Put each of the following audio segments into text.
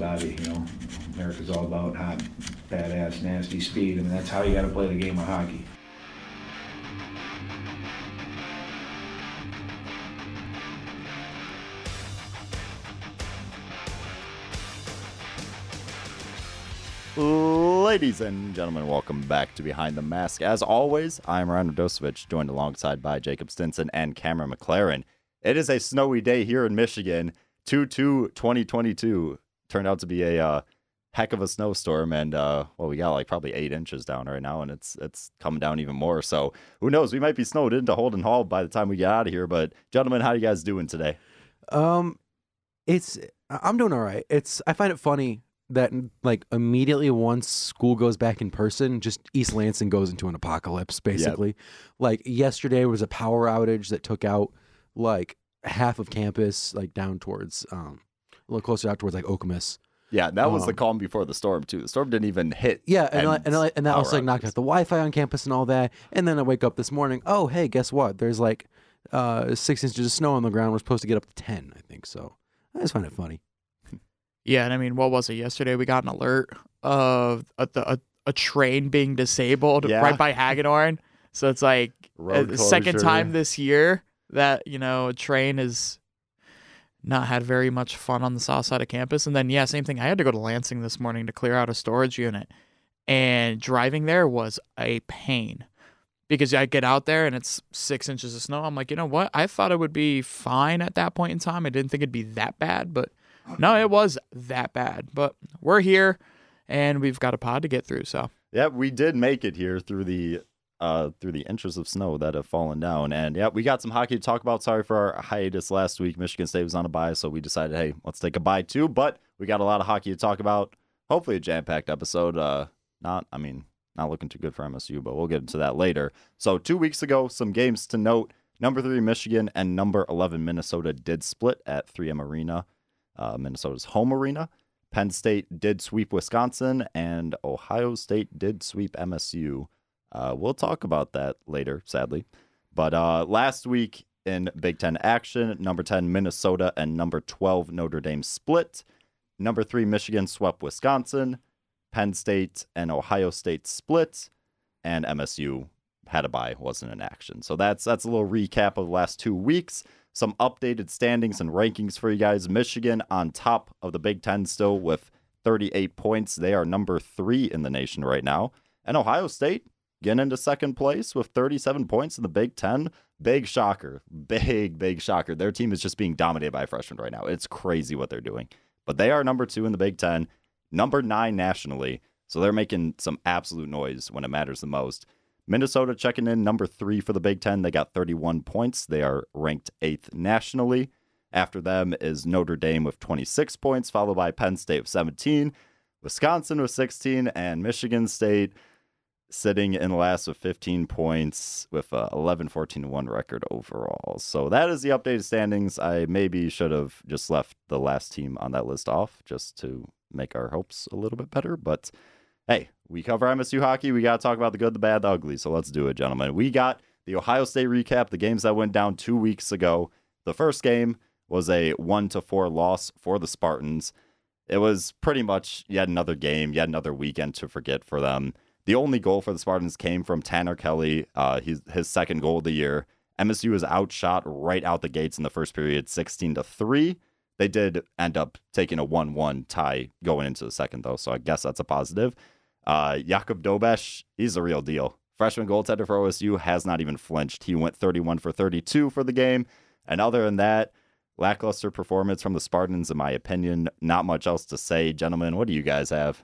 body, you know. America's all about hot, badass, nasty speed. I mean, that's how you got to play the game of hockey. Ladies and gentlemen, welcome back to Behind the Mask. As always, I'm Ryan Radosevich, joined alongside by Jacob Stinson and Cameron McLaren. It is a snowy day here in Michigan. 2 2 2022 turned out to be a uh, heck of a snowstorm. And, uh, well, we got like probably eight inches down right now, and it's it's coming down even more. So who knows? We might be snowed into Holden Hall by the time we get out of here. But, gentlemen, how are you guys doing today? Um, it's I'm doing all right. It's I find it funny that like immediately once school goes back in person, just East Lansing goes into an apocalypse basically. Like yesterday was a power outage that took out like half of campus, like down towards um little closer out towards like Okemos. Yeah, that was the Um, calm before the storm, too. The storm didn't even hit. Yeah, and I, and I, and that power also like knocked out the Wi-Fi on campus and all that. And then I wake up this morning. Oh, hey, guess what? There's like uh six inches of snow on the ground. We're supposed to get up to ten, I think. So I just find it funny. Yeah, and I mean, what was it yesterday? We got an alert of a, a, a train being disabled Yeah. right by Hagedorn. So it's like Road the second time this year that you know a train has not had very much fun on the south side of campus. And then yeah, same thing. I had to go to Lansing this morning to clear out a storage unit, and driving there was a pain because I get out there and it's six inches of snow. I'm like, you know what? I thought it would be fine at that point in time. I didn't think it'd be that bad, but no, it was that bad. But we're here, and we've got a pod to get through. So Yeah, we did make it here through the uh through the inches of snow that have fallen down. And yeah, we got some hockey to talk about. Sorry for our hiatus last week. Michigan State was on a bye, so we decided, hey, let's take a bye too. But we got a lot of hockey to talk about. Hopefully a jam-packed episode. Uh not I mean, not looking too good for MSU, but we'll get into that later. So two weeks ago, some games to note. Number three, Michigan, and number 11, Minnesota did split at 3M Arena, uh, Minnesota's home arena. Penn State did sweep Wisconsin, and Ohio State did sweep MSU. Uh, we'll talk about that later, sadly. But uh, last week in Big Ten action, number 10, Minnesota, and number 12, Notre Dame split. Number three, Michigan swept Wisconsin. Penn State and Ohio State split. And MSU had a bye, wasn't in action. So that's that's a little recap of the last two weeks some updated standings and rankings for you guys. Michigan on top of the Big Ten still with 38 points. They are number three in the nation right now. And Ohio State getting into second place with 37 points in the Big Ten. Big shocker. Big, big shocker. Their team is just being dominated by freshmen right now. It's crazy what they're doing. But they are number two in the Big Ten, number nine nationally. So they're making some absolute noise when it matters the most. Minnesota checking in number three for the Big Ten. They got 31 points. They are ranked eighth nationally. After them is Notre Dame with 26 points, followed by Penn State with 17, Wisconsin with 16, and Michigan State sitting in last with 15 points with a 11 14 1 record overall. So that is the updated standings. I maybe should have just left the last team on that list off just to make our hopes a little bit better. But hey, we cover MSU hockey. We got to talk about the good, the bad, the ugly. So let's do it, gentlemen. We got the Ohio State recap, the games that went down two weeks ago. The first game was a one to four loss for the Spartans. It was pretty much yet another game, yet another weekend to forget for them. The only goal for the Spartans came from Tanner Kelly, uh, his, his second goal of the year. MSU was outshot right out the gates in the first period, 16 to 3. They did end up taking a 1 1 tie going into the second, though, so I guess that's a positive. Uh, Jakub Dobeš, he's a real deal. Freshman goaltender for OSU has not even flinched. He went 31 for 32 for the game. And other than that, lackluster performance from the Spartans, in my opinion. Not much else to say. Gentlemen, what do you guys have?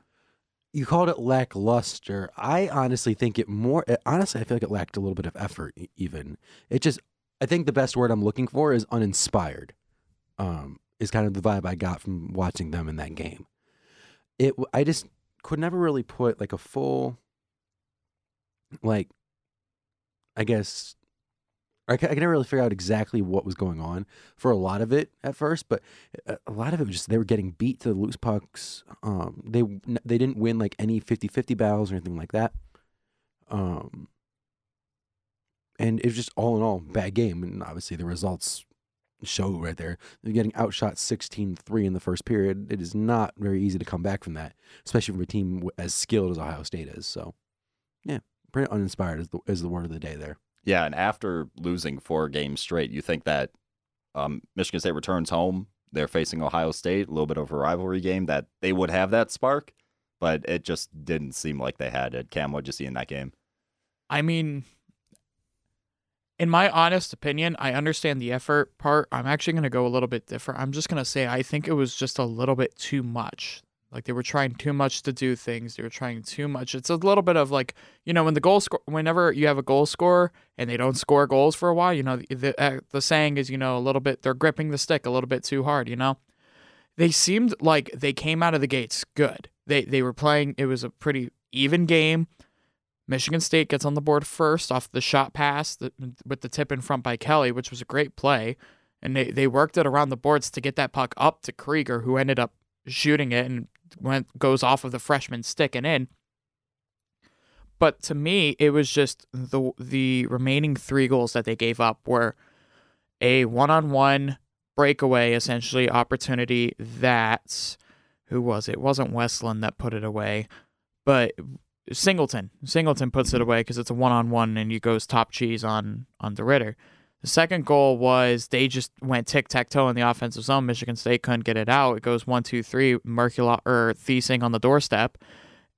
You called it lackluster. I honestly think it more. eh, Honestly, I feel like it lacked a little bit of effort. Even it just. I think the best word I'm looking for is uninspired. Um, is kind of the vibe I got from watching them in that game. It. I just could never really put like a full. Like. I guess. I ca- I could never really figure out exactly what was going on for a lot of it at first, but a a lot of it was just they were getting beat to the loose pucks. Um, they they didn't win like any 50-50 battles or anything like that. Um, and it was just all in all bad game, and obviously the results show right there. They're getting outshot 16-3 in the first period. It is not very easy to come back from that, especially from a team as skilled as Ohio State is. So, yeah, pretty uninspired is the, is the word of the day there. Yeah, and after losing four games straight, you think that um, Michigan State returns home. They're facing Ohio State, a little bit of a rivalry game, that they would have that spark, but it just didn't seem like they had it. Cam, what'd you see in that game? I mean, in my honest opinion, I understand the effort part. I'm actually going to go a little bit different. I'm just going to say I think it was just a little bit too much. Like they were trying too much to do things. They were trying too much. It's a little bit of like, you know, when the goal score, whenever you have a goal scorer and they don't score goals for a while, you know, the the, uh, the saying is, you know, a little bit they're gripping the stick a little bit too hard, you know. They seemed like they came out of the gates good. They they were playing. It was a pretty even game. Michigan State gets on the board first off the shot pass that, with the tip in front by Kelly, which was a great play. And they, they worked it around the boards to get that puck up to Krygier, who ended up shooting it and went goes off of the freshman sticking in. But to me, it was just the the remaining three goals that they gave up were a one on one breakaway, essentially opportunity that who was it? It wasn't Westlund that put it away, but Singleton. Singleton puts it mm-hmm. away because it's a one on one and he goes top cheese on on the Ritter. The second goal was they just went tic tac toe in the offensive zone. Michigan State couldn't get it out. It goes one two three. Merkulov or Thiesing on the doorstep,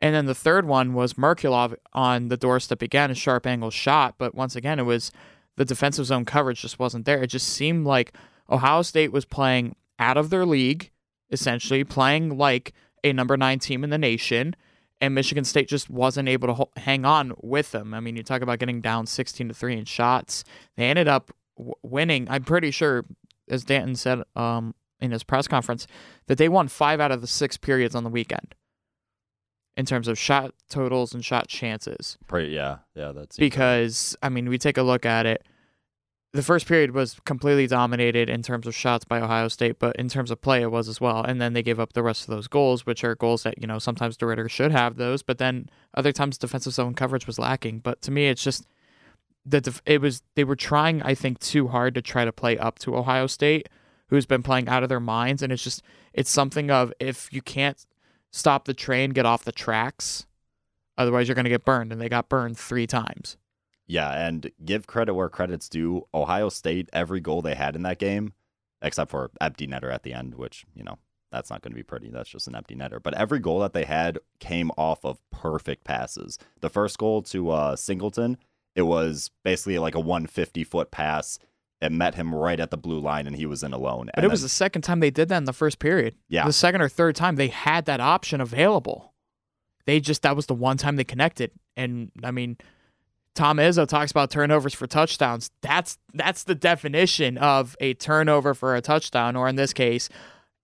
and then the third one was Merkulov on the doorstep again, a sharp angle shot. But once again, it was the defensive zone coverage just wasn't there. It just seemed like Ohio State was playing out of their league, essentially playing like a number nine team in the nation and Michigan State just wasn't able to ho- hang on with them. I mean, you talk about getting down 16 to 3 in shots. They ended up w- winning. I'm pretty sure as Danton said um, in his press conference that they won 5 out of the 6 periods on the weekend in terms of shot totals and shot chances Pretty, yeah, yeah, that's because I mean, we take a look at it. The first period was completely dominated in terms of shots by Ohio State, but in terms of play, it was as well. And then they gave up the rest of those goals, which are goals that you know sometimes the Ritter should have those, but then other times defensive zone coverage was lacking. But to me, it's just that def- it was they were trying, I think, too hard to try to play up to Ohio State, who's been playing out of their minds, and it's just it's something of if you can't stop the train, get off the tracks. Otherwise, you're going to get burned, and they got burned three times. Yeah, and give credit where credit's due. Ohio State, every goal they had in that game, except for empty netter at the end, which, you know, that's not going to be pretty. That's just an empty netter. But every goal that they had came off of perfect passes. The first goal to uh, Singleton, it was basically like a 150 foot pass. It met him right at the blue line, and he was in alone. But it was the second time they did that in the first period. Yeah. The second or third time they had that option available. They just that was the one time they connected. And I mean, Tom Izzo talks about turnovers for touchdowns. That's that's the definition of a turnover for a touchdown, or in this case,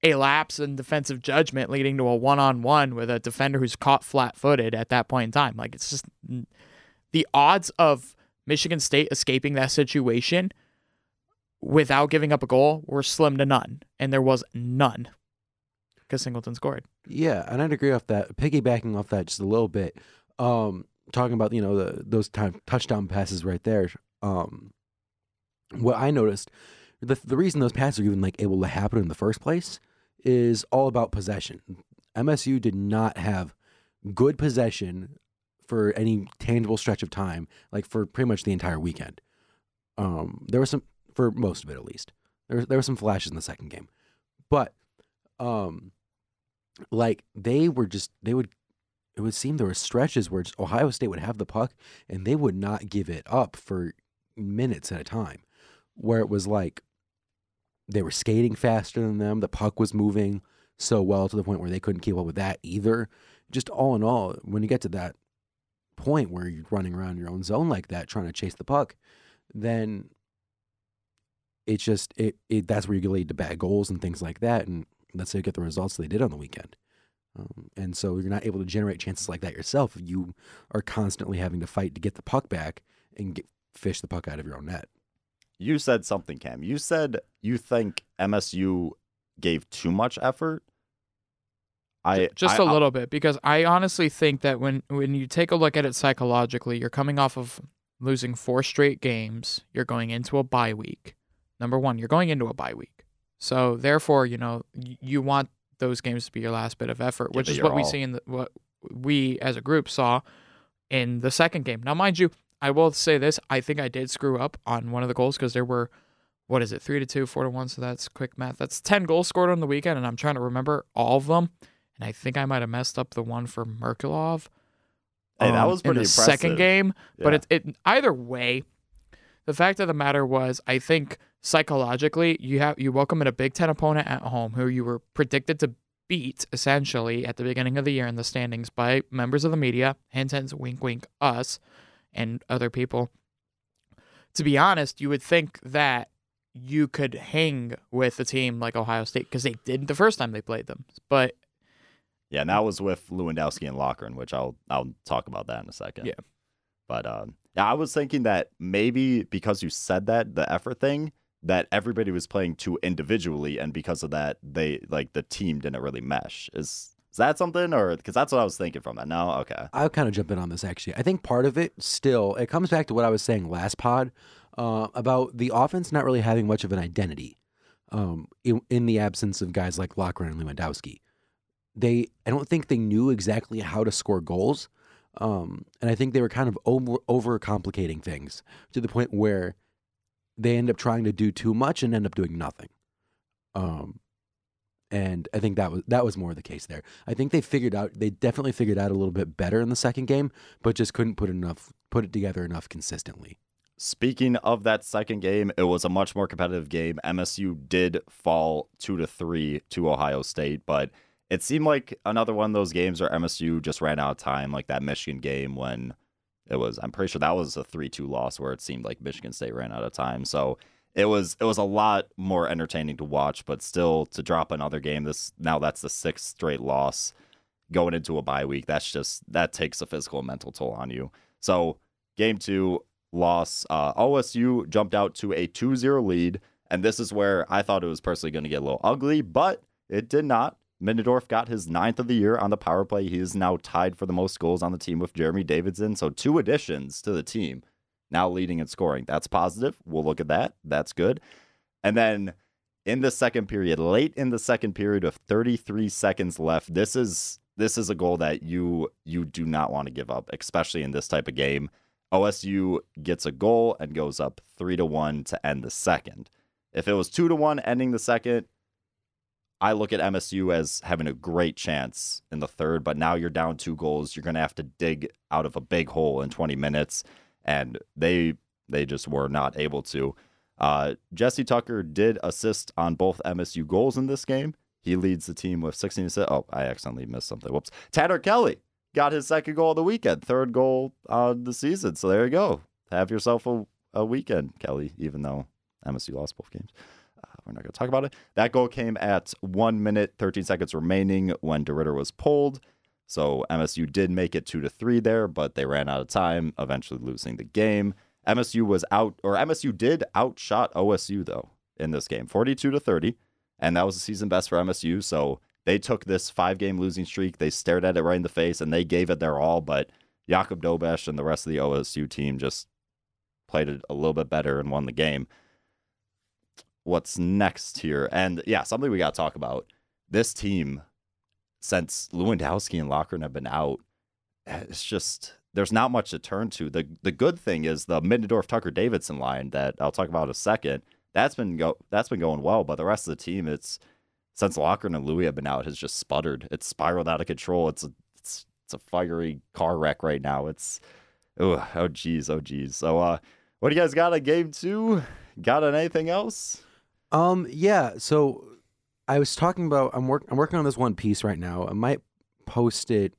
a lapse in defensive judgment leading to a one-on-one with a defender who's caught flat-footed at that point in time. Like it's just the odds of Michigan State escaping that situation without giving up a goal were slim to none, and there was none because Singleton scored. Yeah, and I'd agree off that. Piggybacking off that just a little bit, um, talking about you know the those time touchdown passes right there. Um, what I noticed, the the reason those passes are even like able to happen in the first place is all about possession. MSU did not have good possession for any tangible stretch of time, like for pretty much the entire weekend. Um, there was some for most of it at least. There there were some flashes in the second game, but um, like they were just they would it would seem there were stretches where Ohio State would have the puck and they would not give it up for minutes at a time, where it was like they were skating faster than them. The puck was moving so well to the point where they couldn't keep up with that either. Just all in all, when you get to that point where you're running around your own zone like that, trying to chase the puck, then it's just it, it that's where you lead to bad goals and things like that. And let's say you get the results they did on the weekend. Um, and so you're not able to generate chances like that yourself. You are constantly having to fight to get the puck back and get, fish the puck out of your own net. You said something, Cam. You said you think MSU gave too much effort. I just a a little bit because I honestly think that when when you take a look at it psychologically, you're coming off of losing four straight games. You're going into a bye week. number one, you're going into a bye week. So therefore, you know, you want those games to be your last bit of effort, which is what we see in the what we as a group saw in the second game. Now, mind you, I will say this: I think I did screw up on one of the goals because there were, what is it, three to two, four to one. So that's quick math. That's ten goals scored on the weekend, and I'm trying to remember all of them. And I think I might have messed up the one for Merkulov. Hey, that um, was pretty in the second impressive. game. But it, it either way, the fact of the matter was, I think psychologically, you have you welcome in a Big Ten opponent at home who you were predicted to beat essentially at the beginning of the year in the standings by members of the media, hint, hint, wink, wink, us, and other people. To be honest, you would think that you could hang with a team like Ohio State because they didn't the first time they played them, but Yeah, and that was with Lewandowski and Lochran, which I'll I'll talk about that in a second. Yeah. But um, yeah, I was thinking that maybe because you said that the effort thing, that everybody was playing too individually, and because of that, they like the team didn't really mesh. Is is that something, or because that's what I was thinking from that? No, okay. I'll kind of jump in on this actually. I think part of it still it comes back to what I was saying last pod uh, about the offense not really having much of an identity um, in, in the absence of guys like Lochran and Lewandowski. They I don't think they knew exactly how to score goals, um, and I think they were kind of over over complicating things to the point where they end up trying to do too much and end up doing nothing. Um, and I think that was that was more the case there. I think they figured out they definitely figured out a little bit better in the second game, but just couldn't put enough put it together enough consistently. Speaking of that second game, it was a much more competitive game. MSU did fall two to three to Ohio State, but it seemed like another one of those games where MSU just ran out of time, like that Michigan game when it was. I'm pretty sure that was a three-two loss where it seemed like Michigan State ran out of time. So it was it was a lot more entertaining to watch, but still to drop another game. This now that's the sixth straight loss going into a bye week. That's just that takes a physical and mental toll on you. So game two loss. Uh, OSU jumped out to a 2-0 lead, and this is where I thought it was personally going to get a little ugly, but it did not. Middendorf got his ninth of the year on the power play. He is now tied for the most goals on the team with Jeremy Davidson. So two additions to the team, now leading in scoring. That's positive. We'll look at that. That's good. And then in the second period, late in the second period of 33 seconds left, this is this is a goal that you you do not want to give up, especially in this type of game. OSU gets a goal and goes up three to one to end the second. If it was two to one ending the second, I look at MSU as having a great chance in the third, but now you're down two goals. You're gonna have to dig out of a big hole in 20 minutes, and they they just were not able to. Uh, Jesse Tucker did assist on both MSU goals in this game. He leads the team with 16 assists. Oh, I accidentally missed something. Whoops. Tanner Kelly got his second goal of the weekend, third goal of the season. So there you go. Have yourself a, a weekend, Kelly, even though MSU lost both games. We're not going to talk about it. That goal came at one minute, 13 seconds remaining when DeRitter was pulled. So MSU did make it two to three there, but they ran out of time, eventually losing the game. MSU was out, or MSU did outshot OSU though in this game, 42 to 30, and that was a season best for MSU. So they took this five game losing streak, they stared at it right in the face, and they gave it their all. But Jakub Dobeš and the rest of the OSU team just played it a little bit better and won the game. What's next here? And yeah, something we got to talk about. This team, since Lewandowski and Lochran have been out, it's just there's not much to turn to. The the good thing is the Middendorf Tucker Davidson line that I'll talk about in a second. That's been go that's been going well, but the rest of the team, it's since Lochran and Louis have been out, has just sputtered. It's spiraled out of control. It's a it's it's a fiery car wreck right now. It's oh oh geez oh geez. So uh, what do you guys got on game two? Got on anything else? Um, yeah. So I was talking about I'm work I'm working on this one piece right now. I might post it.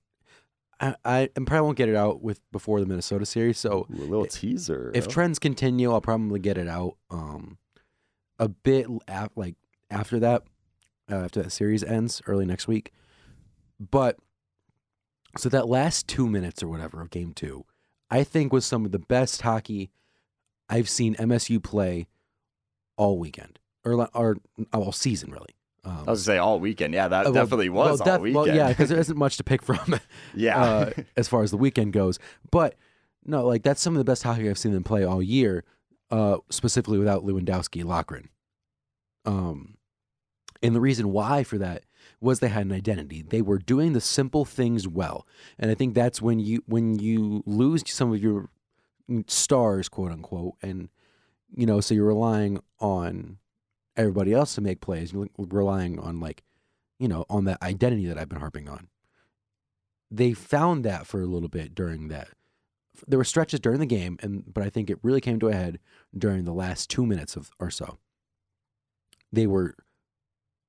I I, probably won't get it out with before the Minnesota series. So Ooh, a little teaser. if trends continue, I'll probably get it out um a bit af- like after that, uh, after that series ends early next week. But so that last two minutes or whatever of game two, I think was some of the best hockey I've seen MSU play all weekend or or all season really. Um, I was gonna say all weekend. Yeah, that uh, well- definitely well, was all def- weekend. Well, yeah, because there isn't much to pick from. yeah. uh, as far as the weekend goes. But no, like that's some of the best hockey I've seen them play all year, uh, specifically without Lewandowski and Lochran. Um, and the reason why for that was they had an identity. They were doing the simple things well, and I think that's when you when you lose some of your stars, quote unquote, and you know, so you're relying on everybody else to make plays. Relying on like, you know, on that identity that I've been harping on. They found that for a little bit during that. There were stretches during the game, and but I think it really came to a head during the last two minutes of or so. They were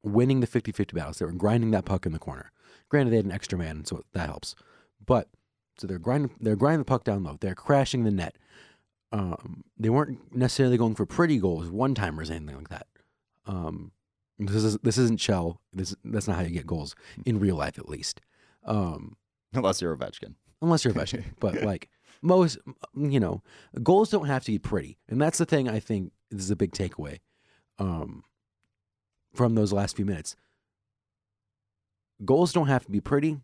winning the 50-50 battles. They were grinding that puck in the corner. Granted, they had an extra man, so that helps. But so they're grinding they're grinding the puck down low. They're crashing the net. Um, they weren't necessarily going for pretty goals, one timers, anything like that. Um, this is this isn't shell. This that's not how you get goals in real life, at least. Um, Unless you're Ovechkin. unless you're Ovechkin. but like most, you know, goals don't have to be pretty, and that's the thing I think this is a big takeaway um, from those last few minutes. Goals don't have to be pretty.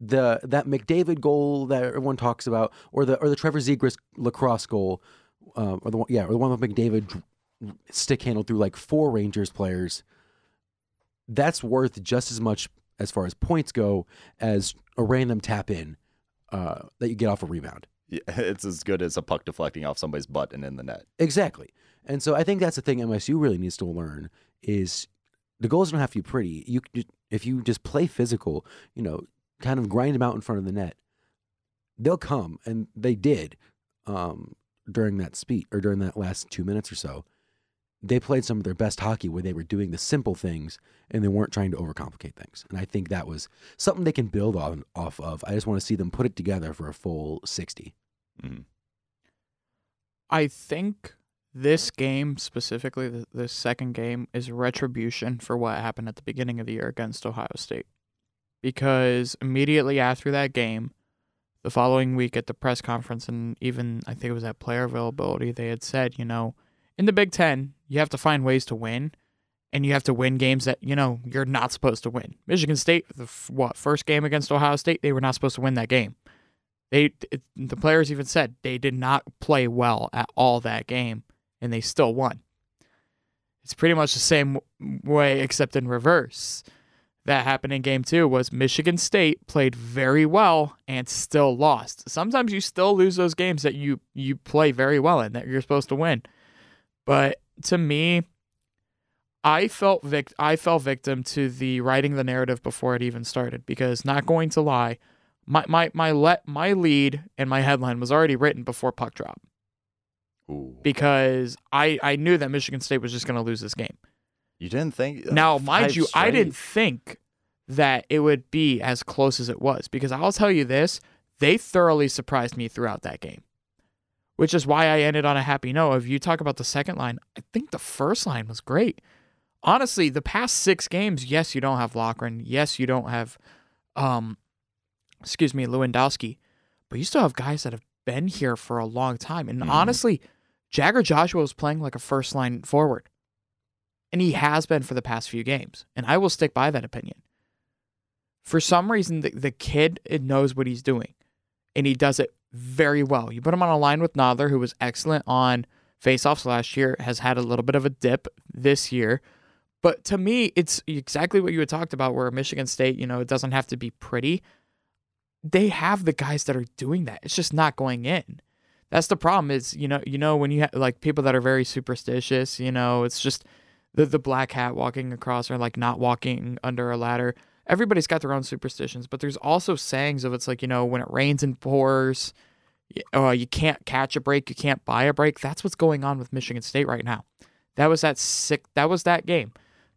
The that McDavid goal that everyone talks about, or the or the Trevor Zegras lacrosse goal, uh, or the one, yeah, or the one with McDavid stick handled through like four Rangers players. That's worth just as much as far as points go as a random tap in uh, that you get off a rebound. Yeah, it's as good as a puck deflecting off somebody's butt and in the net. Exactly. And so I think that's the thing MSU really needs to learn is the goals don't have to be pretty. You if you just play physical, you know, kind of grind them out in front of the net, they'll come, and they did um, during that speed or during that last two minutes or so. They played some of their best hockey where they were doing the simple things and they weren't trying to overcomplicate things. And I think that was something they can build on off of. I just want to see them put it together for a full sixty. Mhm. I think this game specifically, the, the second game, is retribution for what happened at the beginning of the year against Ohio State. Because immediately after that game, the following week at the press conference, and even I think it was at player availability, they had said, you know, in the Big Ten, you have to find ways to win, and you have to win games that you know you're not supposed to win. Michigan State, the f- what first game against Ohio State, they were not supposed to win that game. They it, the players even said they did not play well at all that game, and they still won. It's pretty much the same way, except in reverse. That happened in game two was Michigan State played very well and still lost. Sometimes you still lose those games that you you play very well in that you're supposed to win. But to me, I felt vic- I fell victim to the writing the narrative before it even started because not going to lie, my my my let my lead and my headline was already written before puck drop Ooh. because I I knew that Michigan State was just going to lose this game. You didn't think Now, uh, mind five you, I didn't think that it would be as close as it was because I'll tell you this, they thoroughly surprised me throughout that game. Which is why I ended on a happy note. If you talk about the second line, I think the first line was great. Honestly, the past six games, yes, you don't have Lochran. Yes, you don't have um excuse me, Lewandowski, but you still have guys that have been here for a long time. And Mhm. honestly, Jagger Joshua is playing like a first line forward. And he has been for the past few games. And I will stick by that opinion. For some reason, the, the kid it knows what he's doing. And he does it very well. You put him on a line with Nodler, who was excellent on faceoffs last year, has had a little bit of a dip this year. But to me, it's exactly what you had talked about, where Michigan State, you know, it doesn't have to be pretty. They have the guys that are doing that. It's just not going in. That's the problem. Is you know, you know, when you have like people that are very superstitious, you know, it's just the the black hat walking across or like not walking under a ladder. Everybody's got their own superstitions, but there's also sayings of it's like you know when it rains and pours, uh, you can't catch a break, you can't buy a break. That's what's going on with Michigan State right now. That was that sick. That was that game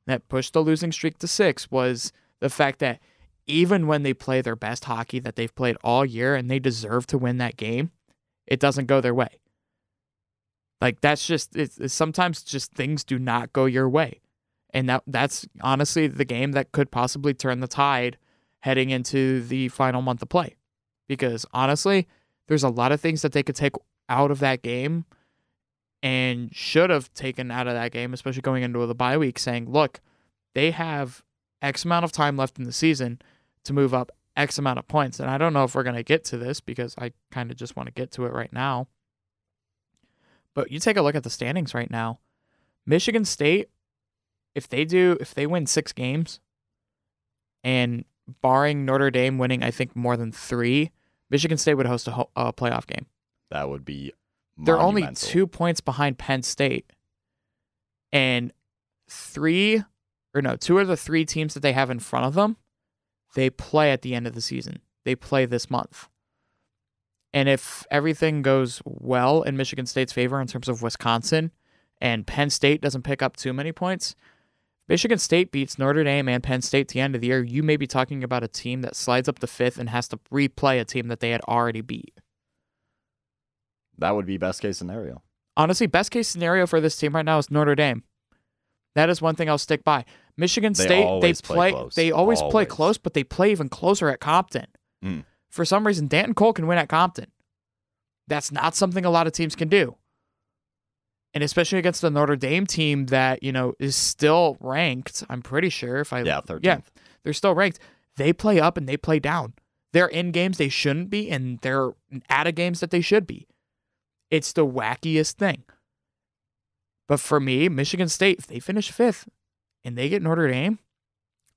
that pushed the losing streak to six. Was the fact that even when they play their best hockey that they've played all year and they deserve to win that game, it doesn't go their way. Like that's just it's, it's sometimes just things do not go your way. And that that's honestly the game that could possibly turn the tide heading into the final month of play. Because honestly, there's a lot of things that they could take out of that game and should have taken out of that game, especially going into the bye week, saying, look, they have X amount of time left in the season to move up X amount of points. And I don't know if we're going to get to this because I kind of just want to get to it right now. But you take a look at the standings right now. Michigan State if they do if they win six games, and barring Notre Dame winning, I think more than three, Michigan State would host a, ho- a playoff game. That would be. They're only two points behind Penn State, and three or no, two of the three teams that they have in front of them, they play at the end of the season. They play this month. And if everything goes well in Michigan State's favor in terms of Wisconsin and Penn State doesn't pick up too many points, Michigan State beats Notre Dame and Penn State at the end of the year, you may be talking about a team that slides up to fifth and has to replay a team that they had already beat. That would be best case scenario. Honestly, best case scenario for this team right now is Notre Dame. That is one thing I'll stick by. Michigan They State, they always play play, close. they always, play close, but they play even closer at Compton. Mm. For some reason, Danton Cole can win at Compton. That's not something a lot of teams can do. And especially against the Notre Dame team that, you know, is still ranked, I'm pretty sure if I Yeah, 13th. Yeah, they're still ranked. They play up and they play down. They're in games they shouldn't be and they're out of games that they should be. It's the wackiest thing. But for me, Michigan State, if they finish fifth and they get Notre Dame,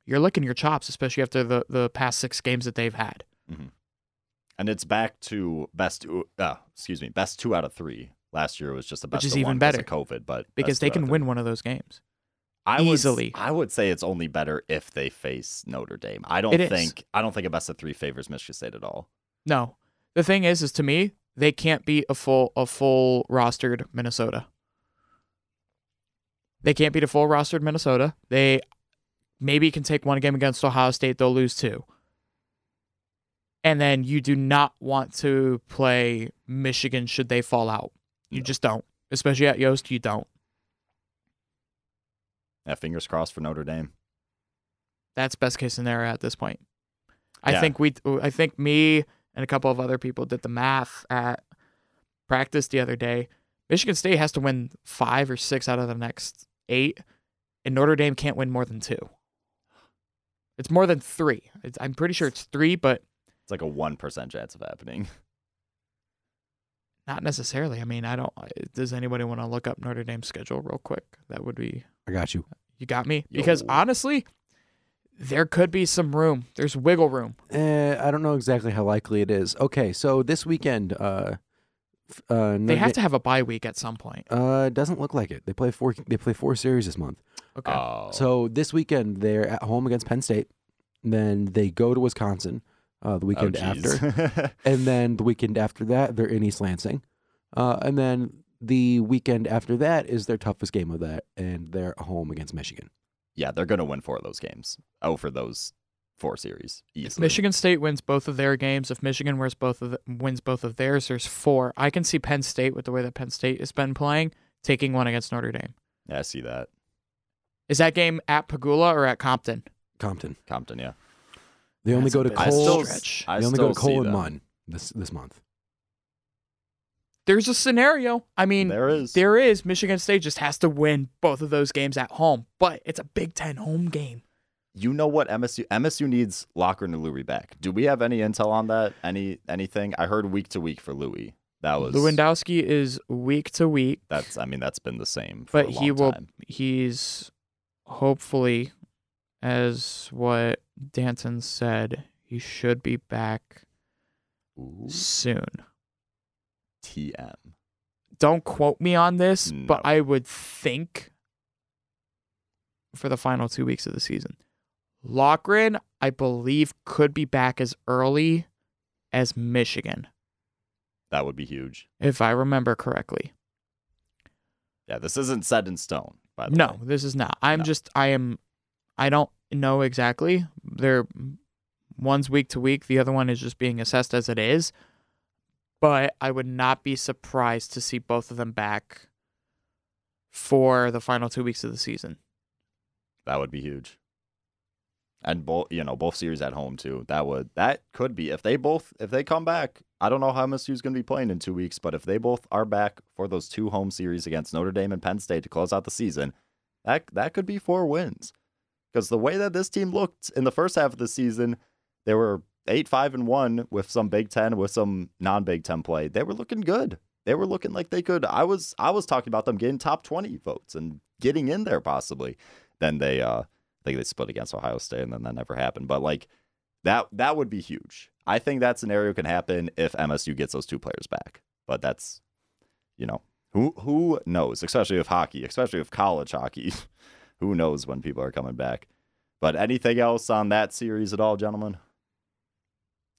you're licking your chops, especially after the, the past six games that they've had. And it's back to best. Uh, excuse me, best two out of three. Last year was just a best is of even better. of COVID, but Because they can win one of those games. I would, easily. I would say it's only better if they face Notre Dame. I don't It is. think. I don't think a best of three favors Michigan State at all. No. The thing is, is to me, they can't beat a full a full rostered Minnesota. They can't beat a full rostered Minnesota. They maybe can take one game against Ohio State, they'll lose two. And then you do not want to play Michigan should they fall out. You No. just don't. Especially at Yost, you don't. Yeah, fingers crossed for Notre Dame. That's best case scenario at this point. I Yeah. think we I think me and a couple of other people did the math at practice the other day. Michigan State has to win 5 or 6 out of the next 8 and Notre Dame can't win more than 2. It's more than 3. It's, I'm pretty sure it's 3, but It's like a one percent chance of happening. not necessarily. I mean, I don't does anybody want to look up Notre Dame's schedule real quick? That would be I got you. you got me because honestly, there could be some room. There's wiggle room. Uh, I don't know exactly how likely it is. Okay, so this weekend, uh, f- uh, They have to have a bye week at some point. Uh, it doesn't look like it. They play four. They play four series this month. Okay. Oh, So this weekend they're at home against Penn State. Then they go to Wisconsin uh, the oh, weekend geez. after, and then the weekend after that they're in East Lansing, uh, and then the weekend after that is their toughest game of that, and they're home against Michigan. yeah, they're gonna win four of those games. Oh, for those four series If easily. Michigan State wins both of their games, if Michigan wins both of the, wins both of theirs, there's four. I can see Penn State with the way that Penn State has been playing taking one against Notre Dame. Yeah, I see that. Is that game at Pegula or at Compton? Compton. Compton, yeah. They only That's go a to bit I of a Cole. still, stretch. I they only still go to Cole see and them. Munn this this month. There's a scenario. I mean, There is. there is. Michigan State just has to win both of those games at home, but it's a Big Ten home game. You know what MSU MSU needs Locker and Louis back. Do we have any intel on that? Any anything? I heard week to week for Louis. That was Lewandowski is week to week, That's I mean that's been the same for but a long he will. time. He's hopefully, as what Danton said, he should be back Ooh, soon. TM. Don't quote me on this, but I would think for the final two weeks of the season. Lochran, I believe, could be back as early as Michigan, That would be huge. if I remember correctly. Yeah, this isn't set in stone. By the No, way. No, this is not. I'm No. just, I am, I don't know exactly. They're one's week to week, the other one is just being assessed as it is. But I would not be surprised to see both of them back for the final two weeks of the season. that would be huge. And both, you know, both series at home too. That would that could be if they both if they come back. I don't know how MSU's going to be playing in two weeks, but if they both are back for those two home series against Notre Dame and Penn State to close out the season, that that could be four wins. Because the way that this team looked in the first half of the season, they were eight five and one with some Big Ten with some non Big Ten play. They were looking good. They were looking like they could. I was I was talking about them getting top twenty votes and getting in there possibly. then they uh they split against Ohio State and then that never happened. But like that that would be huge. I think that scenario can happen if MSU gets those two players back. But that's you know, who who knows, especially with hockey, especially with college hockey. who knows when people are coming back. But anything else on that series at all, gentlemen?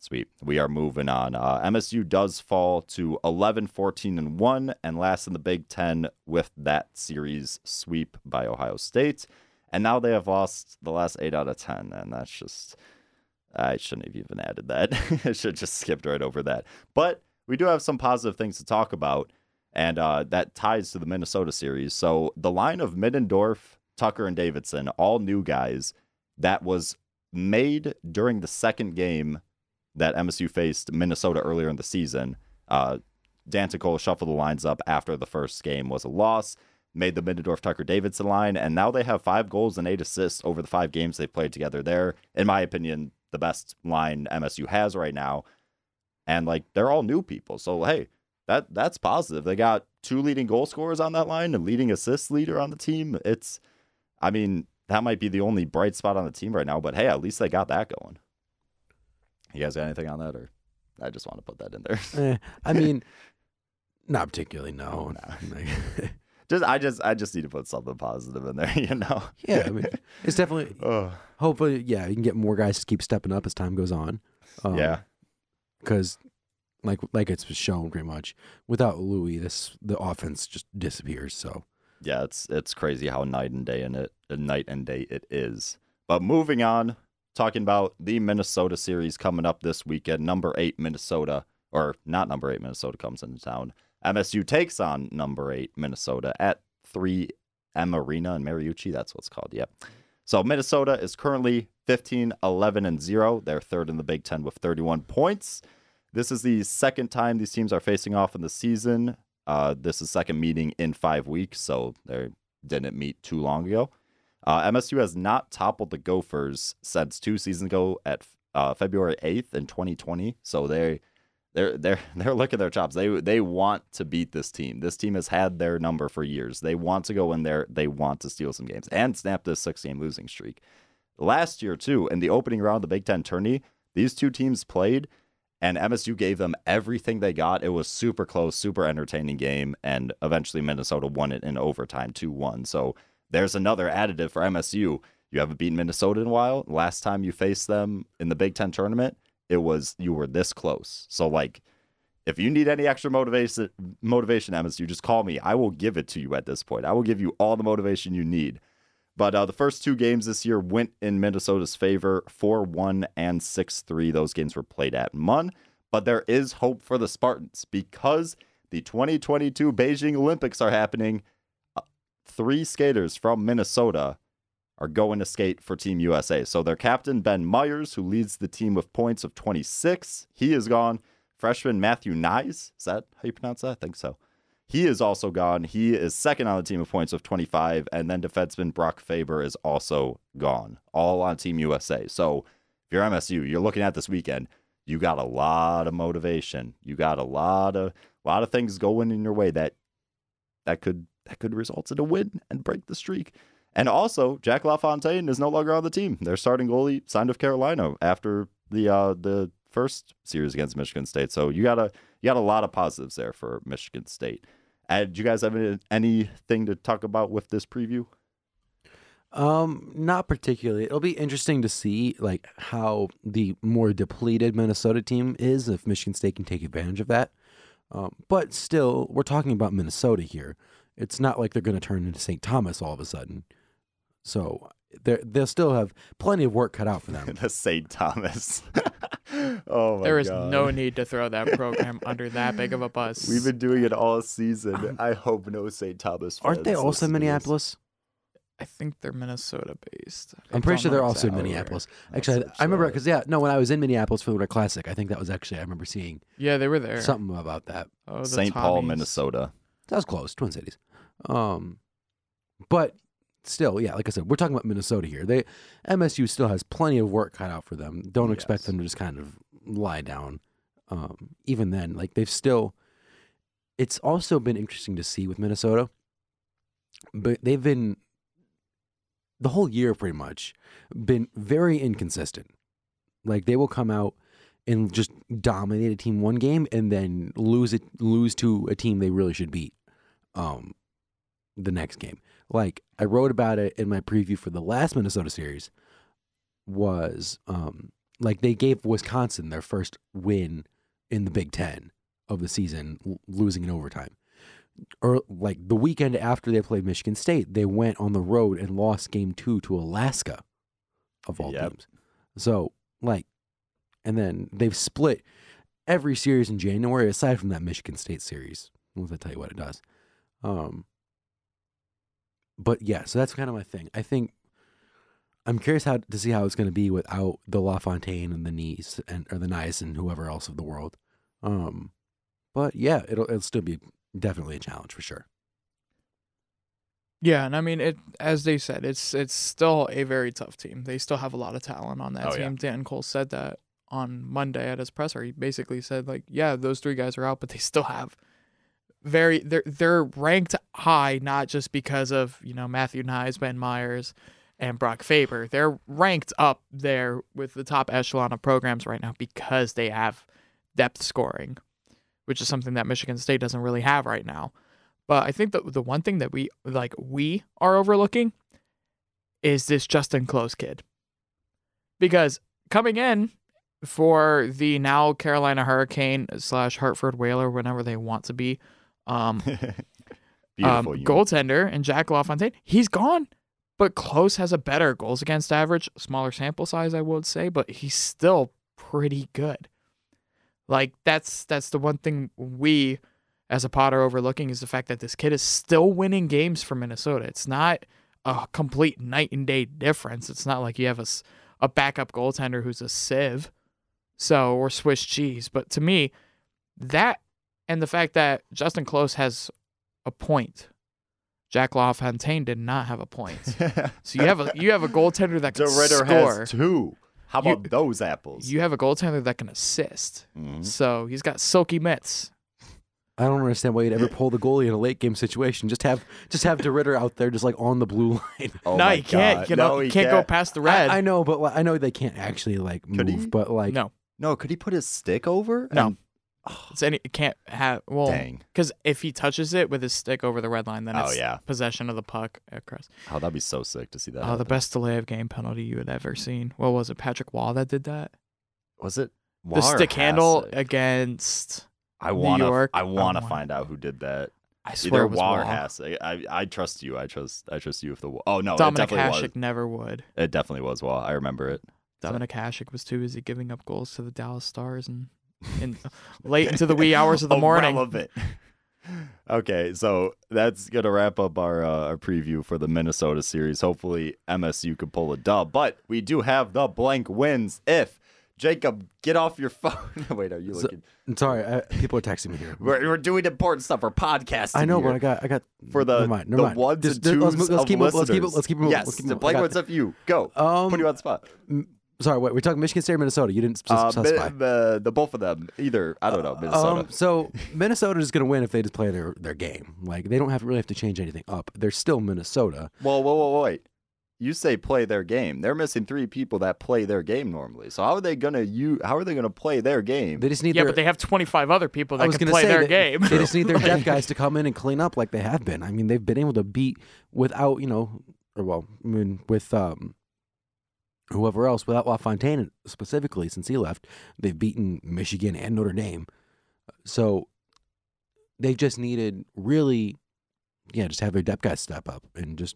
Sweet. We are moving on. Uh, MSU does fall to 11, 14, and 1, and last in the Big Ten with that series sweep by Ohio State. And now they have lost the last eight out of 10, and that's just. I shouldn't have even added that. I should just skipped right over that. But we do have some positive things to talk about, and uh, that ties to the Minnesota series. So the line of Middendorf, Tucker, and Davidson, all new guys, that was made during the second game that MSU faced Minnesota earlier in the season. Uh, shuffled the lines up after the first game was a loss, made the Middendorf Tucker Davidson line, and now they have five goals and eight assists over the five games they played together there. In my opinion, the best line MSU has right now. And like they're all new people. So hey, that that's positive. They got two leading goal scorers on that line, and leading assist leader on the team. It's I mean, that might be the only bright spot on the team right now, but hey, at least they got that going. You guys got anything on that, or I just want to put that in there. Eh, I mean, not particularly. No. No. just I just I just need to put something positive in there, you know. yeah, I mean, it's definitely. Oh, Hopefully, yeah, you can get more guys to keep stepping up as time goes on. Um, yeah. because like like it's shown pretty much without Louis, this the offense just disappears. So Yeah, it's it's crazy how night and day in it uh, night and day it is. But moving on, talking about the Minnesota series coming up this weekend. Number eight Minnesota, or not number eight Minnesota comes into town. MSU takes on number eight Minnesota at three M Arena in Mariucci. That's what's called. Yep. So Minnesota is currently 15, 11, and 0. They're third in the Big Ten with 31 points. This is the second time these teams are facing off in the season. Uh, this is second meeting in five weeks, so they didn't meet too long ago. Uh, MSU has not toppled the Gophers since two seasons ago at uh, February 8th in 2020. So they they're they're they're licking their chops. They they want to beat this team. This team has had their number for years. They want to go in there. They want to steal some games and snap this six game losing streak. Last year too, in the opening round of the Big Ten tourney, these two teams played, and MSU gave them everything they got. It was super close, super entertaining game, and eventually Minnesota won it in overtime, two one. So there's another additive for MSU. You haven't beaten Minnesota in a while. Last time you faced them in the Big Ten tournament, it was you were this close. So like if you need any extra motivation motivation, MSU, just call me. I will give it to you at this point. I will give you all the motivation you need. But uh, the first two games this year went in Minnesota's favor 4 1 and 6 3. Those games were played at Munn. But there is hope for the Spartans because the 2022 Beijing Olympics are happening. Uh, three skaters from Minnesota are going to skate for Team USA. So their captain, Ben Meyers, who leads the team with points of 26, he is gone. Freshman Matthew Knies, is that how you pronounce that? I think so. He is also gone. He is second on the team of points of 25. And then defenseman Brock Faber is also gone, all on Team USA. So if you're MSU, you're looking at this weekend, you got a lot of motivation. You got a lot of a lot of things going in your way that that could that could result in a win and break the streak. And also, Jack LaFontaine is no longer on the team. Their starting goalie signed with Carolina after the uh, the first series against Michigan State. So you got a you got a lot of positives there for Michigan State. And do you guys have any, anything to talk about with this preview? Um, not particularly. It'll be interesting to see like how the more depleted Minnesota team is if Michigan State can take advantage of that. Um, but still, we're talking about Minnesota here. It's not like they're going to turn into St. Thomas all of a sudden. So they they'll still have plenty of work cut out for them. the St. Thomas. oh my There is God. no need to throw that program under that big of a bus. We've been doing it all season. I hope no St. Thomas. Aren't they also listen in to I think they're Minnesota based. I I'm pretty sure they're also in. Minneapolis. I'll Actually, I, I remember that. because yeah, no, when I was in Minneapolis for the Winter Classic, I think that was actually I remember seeing Yeah, they were there. something about that. Oh, the St. Paul, Minnesota. That was close, Twin Cities. Um, but still, yeah, like I said, we're talking about Minnesota here. They MSU still has plenty of work cut out for them. Don't expect them to just kind of lie down. Um, even then, like they've still. It's also been interesting to see with Minnesota, but they've been the whole year pretty much been very inconsistent. Like they will come out and just dominate a team one game and then lose it lose to a team they really should beat um the next game. Like I wrote about it in my preview for the last Minnesota series was um like they gave Wisconsin their first win in the Big 10 of the season l- losing in overtime. Or like the weekend after they played Michigan State, they went on the road and lost game 2 to Alaska of all Yep. teams. So, like and then they've split every series in January aside from that Michigan State series. Once I tell you what it does. Um but yeah, so that's kind of my thing. I think I'm curious how to see how it's going to be without the LaFontaine and the Knies and or the Knies and whoever else of the world. Um, but yeah, it'll it'll still be definitely a challenge for sure. Yeah, and I mean it as they said, it's it's still a very tough team. They still have a lot of talent on that Oh, yeah. team. Dan Cole said that on Monday at his presser. He basically said like, yeah, those three guys are out, but they still have very they're they're ranked high not just because of, you know, Matthew Knies, Ben Meyers, and Brock Faber. They're ranked up there with the top echelon of programs right now because they have depth scoring, which is something that Michigan State doesn't really have right now. But I think that the one thing that we like we are overlooking is this Justen Close kid. Because coming in for the now Carolina Hurricane slash Hartford Whaler, whenever they want to be, um, Beautiful. um, goaltender and Jack LaFontaine, he's gone. But Close has a better goals against average, smaller sample size, I would say, but he's still pretty good. Like that's that's the one thing we as a Potter overlooking is the fact that this kid is still winning games for Minnesota. It's not a complete night and day difference. It's not like you have a, a backup goaltender who's a sieve, so or Swiss cheese. But to me, that and the fact that Justen Close has a point. Jack LaFontaine did not have a point. So you have a you have a goaltender that can DeRidder score. has two. How You- about those apples? You have a goaltender that can assist. Mhm. So he's got silky mitts. I don't understand why you'd ever pull the goalie in a late game situation. Just have just have DeRidder out there, just like on the blue line. Oh no, my you can't. You know, no, he can't, go past the red. I, I know, but like, I know they can't actually like move. But like, no, No, could he put his stick over? No. It's any. It can't have. Well, Dang. because if he touches it with his stick over the red line, then Oh, it's yeah. possession of the puck across. Oh, that'd be so sick to see that. Oh, the happen. best delay of game penalty you had ever seen. What was it? Patrick Wall that did that. Was it? The Wahr or stick handle against. I want to. York? I want to wanna- find out who did that. I swear Either it was Waugh or. I, I trust you. I trust. I trust you. If the oh no, it Dominik definitely Hasek was. never would. It definitely was Waugh. I remember it. Dominik Hasek was too busy giving up goals to the Dallas Stars and in late into the wee hours of the morning. Irrelevant. okay, so that's gonna wrap up our uh, our preview for the Minnesota series. Hopefully, MSU could pull a dub, but we do have the blank wins if. Jacob, get off your phone. Wait, are you So- looking? I'm sorry, I, people are texting me here. We're, we're doing important stuff. We're podcasting. I know, here. but I got I got for the never mind, never the mind. ones Just- and twos let's, let's of keep it, let's keep it listeners. let's keep it Yes, let's keep the blank I got ones of you. Go. Um, Put you on the spot. m- sorry, wait, we're talking Michigan State or Minnesota. You didn't spec- Uh, mi- the the both of them. Either I don't know. Minnesota. Um, so Minnesota is going to win if they just play their, their game. Like they don't have really have to change anything up. They're still Minnesota. Whoa, whoa, whoa, wait. You say play their game. They're missing three people that play their game normally. So how are they gonna you? How are they gonna play their game? They just need Yeah, their, but they have 25 other people that can play their game. They just need their depth guys to come in and clean up like they have been. I mean, they've been able to beat without you know, or well, I mean with um whoever else without LaFontaine specifically since he left. They've beaten Michigan and Notre Dame. So they just needed really, yeah, just have their depth guys step up and just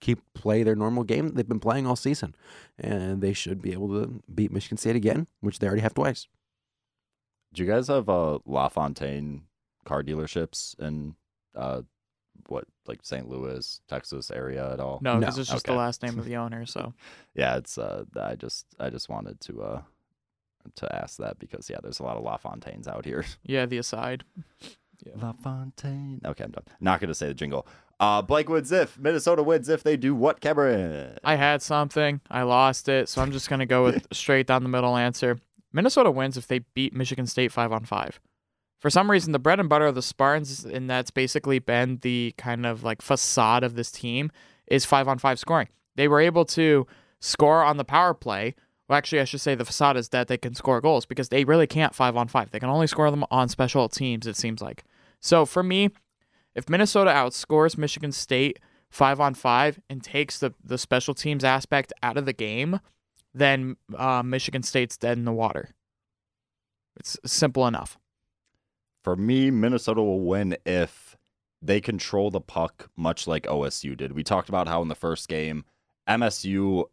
keep play their normal game that they've been playing all season, and they should be able to beat Michigan State again, which they already have twice. Do you guys have uh, LaFontaine car dealerships in uh, what like St. Louis, Texas area at all? No, No. because it's just Okay. the last name of the owner. So Yeah, it's uh, I just I just wanted to uh to ask that because yeah, there's a lot of LaFontaines out here. yeah, the aside. Yeah. LaFontaine. Okay, I'm done. Not gonna say the jingle. Uh, Blake wins if Minnesota wins if they do what, Cameron? I had something, I lost it, so I'm just gonna go with straight down the middle answer. Minnesota wins if they beat Michigan State five on five. For some reason, the bread and butter of the Spartans, and that's basically been the kind of like facade of this team, is five on five scoring. They were able to score on the power play. Well, actually, I should say the facade is that they can score goals because they really can't five on five. They can only score them on special teams, it seems like. So for me, if Minnesota outscores Michigan State five on five and takes the, the special teams aspect out of the game, then uh, Michigan State's dead in the water. It's simple enough. For me, Minnesota will win if they control the puck much like OSU did. We talked about how in the first game, MSU,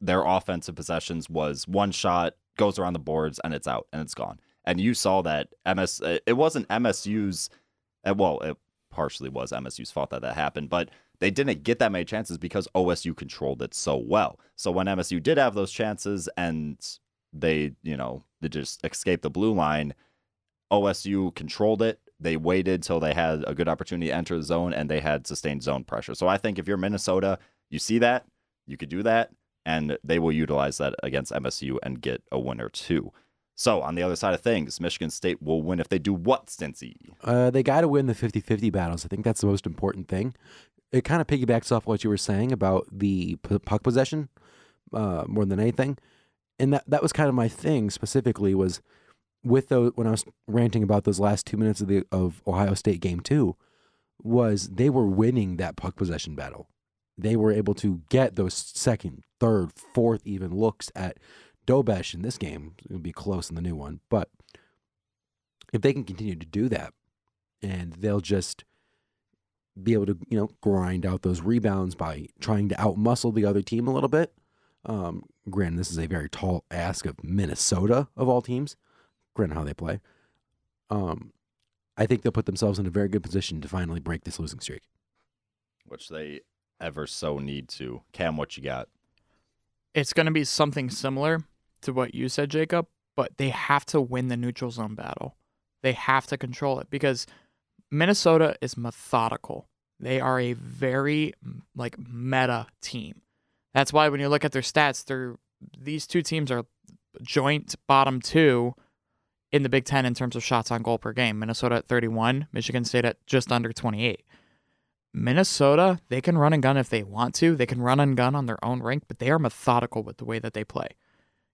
their offensive possessions was one shot, goes around the boards, and it's out and it's gone. And you saw that MS. It wasn't MSU's. uh, Well, it partially was MSU's fault that that happened, but they didn't get that many chances because OSU controlled it so well. So when MSU did have those chances and they, you know, they just escaped the blue line, OSU controlled it. They waited till they had a good opportunity to enter the zone and they had sustained zone pressure. So I think if you're Minnesota, you see that, you could do that, and they will utilize that against MSU and get a win or two. So on the other side of things, Michigan State will win if they do what, Stincy? Uh, they got to win the 50 50 battles. I think that's the most important thing. It kind of piggybacks off what you were saying about the puck possession uh, more than anything. And that, that was kind of my thing specifically was with those when I was ranting about those last two minutes of the of Ohio State game two, was they were winning that puck possession battle. They were able to get those second, third, fourth even looks at Dobeš in this game. It'll be close in the new one, but if they can continue to do that, and they'll just be able to you know grind out those rebounds by trying to outmuscle the other team a little bit. Um, granted, this is a very tall ask of Minnesota of all teams. Granted, how they play. Um, I think they'll put themselves in a very good position to finally break this losing streak. Which they ever so need to. Cam, what you got? It's going to be something similar to what you said, Jacob, but they have to win the neutral zone battle. They have to control it because Minnesota is methodical. They are a very like meta team. That's why when you look at their stats, they're these two teams are joint bottom two in the Big Ten in terms of shots on goal per game. Minnesota at 31, Michigan State at just under 28. Minnesota, they can run and gun if they want to. They can run and gun on their own rink, but they are methodical with the way that they play.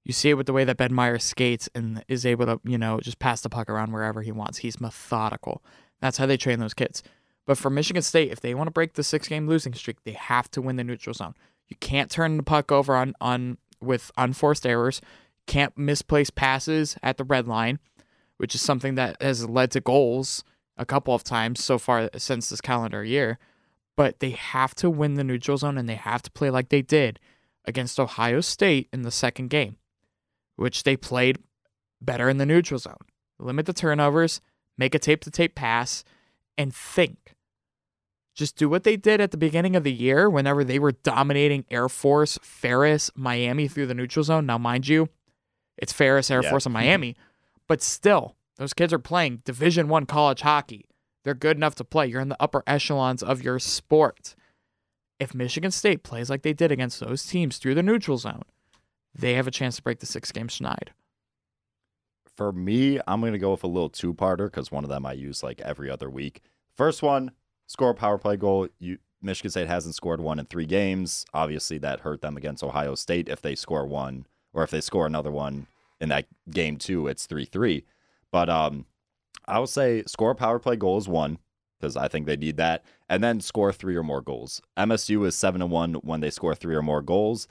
You see it with the way that Ben Meyer skates and is able to, you know, just pass the puck around wherever he wants. He's methodical. That's how they train those kids. But for Michigan State, if they want to break the six game losing streak, they have to win the neutral zone. You can't turn the puck over on, on with unforced errors. Can't misplace passes at the red line, which is something that has led to goals a couple of times so far since this calendar year. But they have to win the neutral zone and they have to play like they did against Ohio State in the second game, which they played better in the neutral zone. Limit the turnovers, make a tape to tape pass, and think. Just do what they did at the beginning of the year whenever they were dominating Air Force, Ferris, Miami through the neutral zone. Now, mind you, it's Ferris, Air Yeah. Force, and Miami, but still, those kids are playing Division One college hockey. They're good enough to play. You're in the upper echelons of your sport. If Michigan State plays like they did against those teams through the neutral zone, they have a chance to break the six game schneid. For me, I'm going to go with a little two parter because one of them I use like every other week. First one, score a power play goal. You, Michigan State hasn't scored one in three games. Obviously, that hurt them against Ohio State. If they score one, or if they score another one in that game too, it's 3 3. But um, I would say score power play goal is one because I think they need that, and then score three or more goals. MSU is seven to one when they score three or more goals,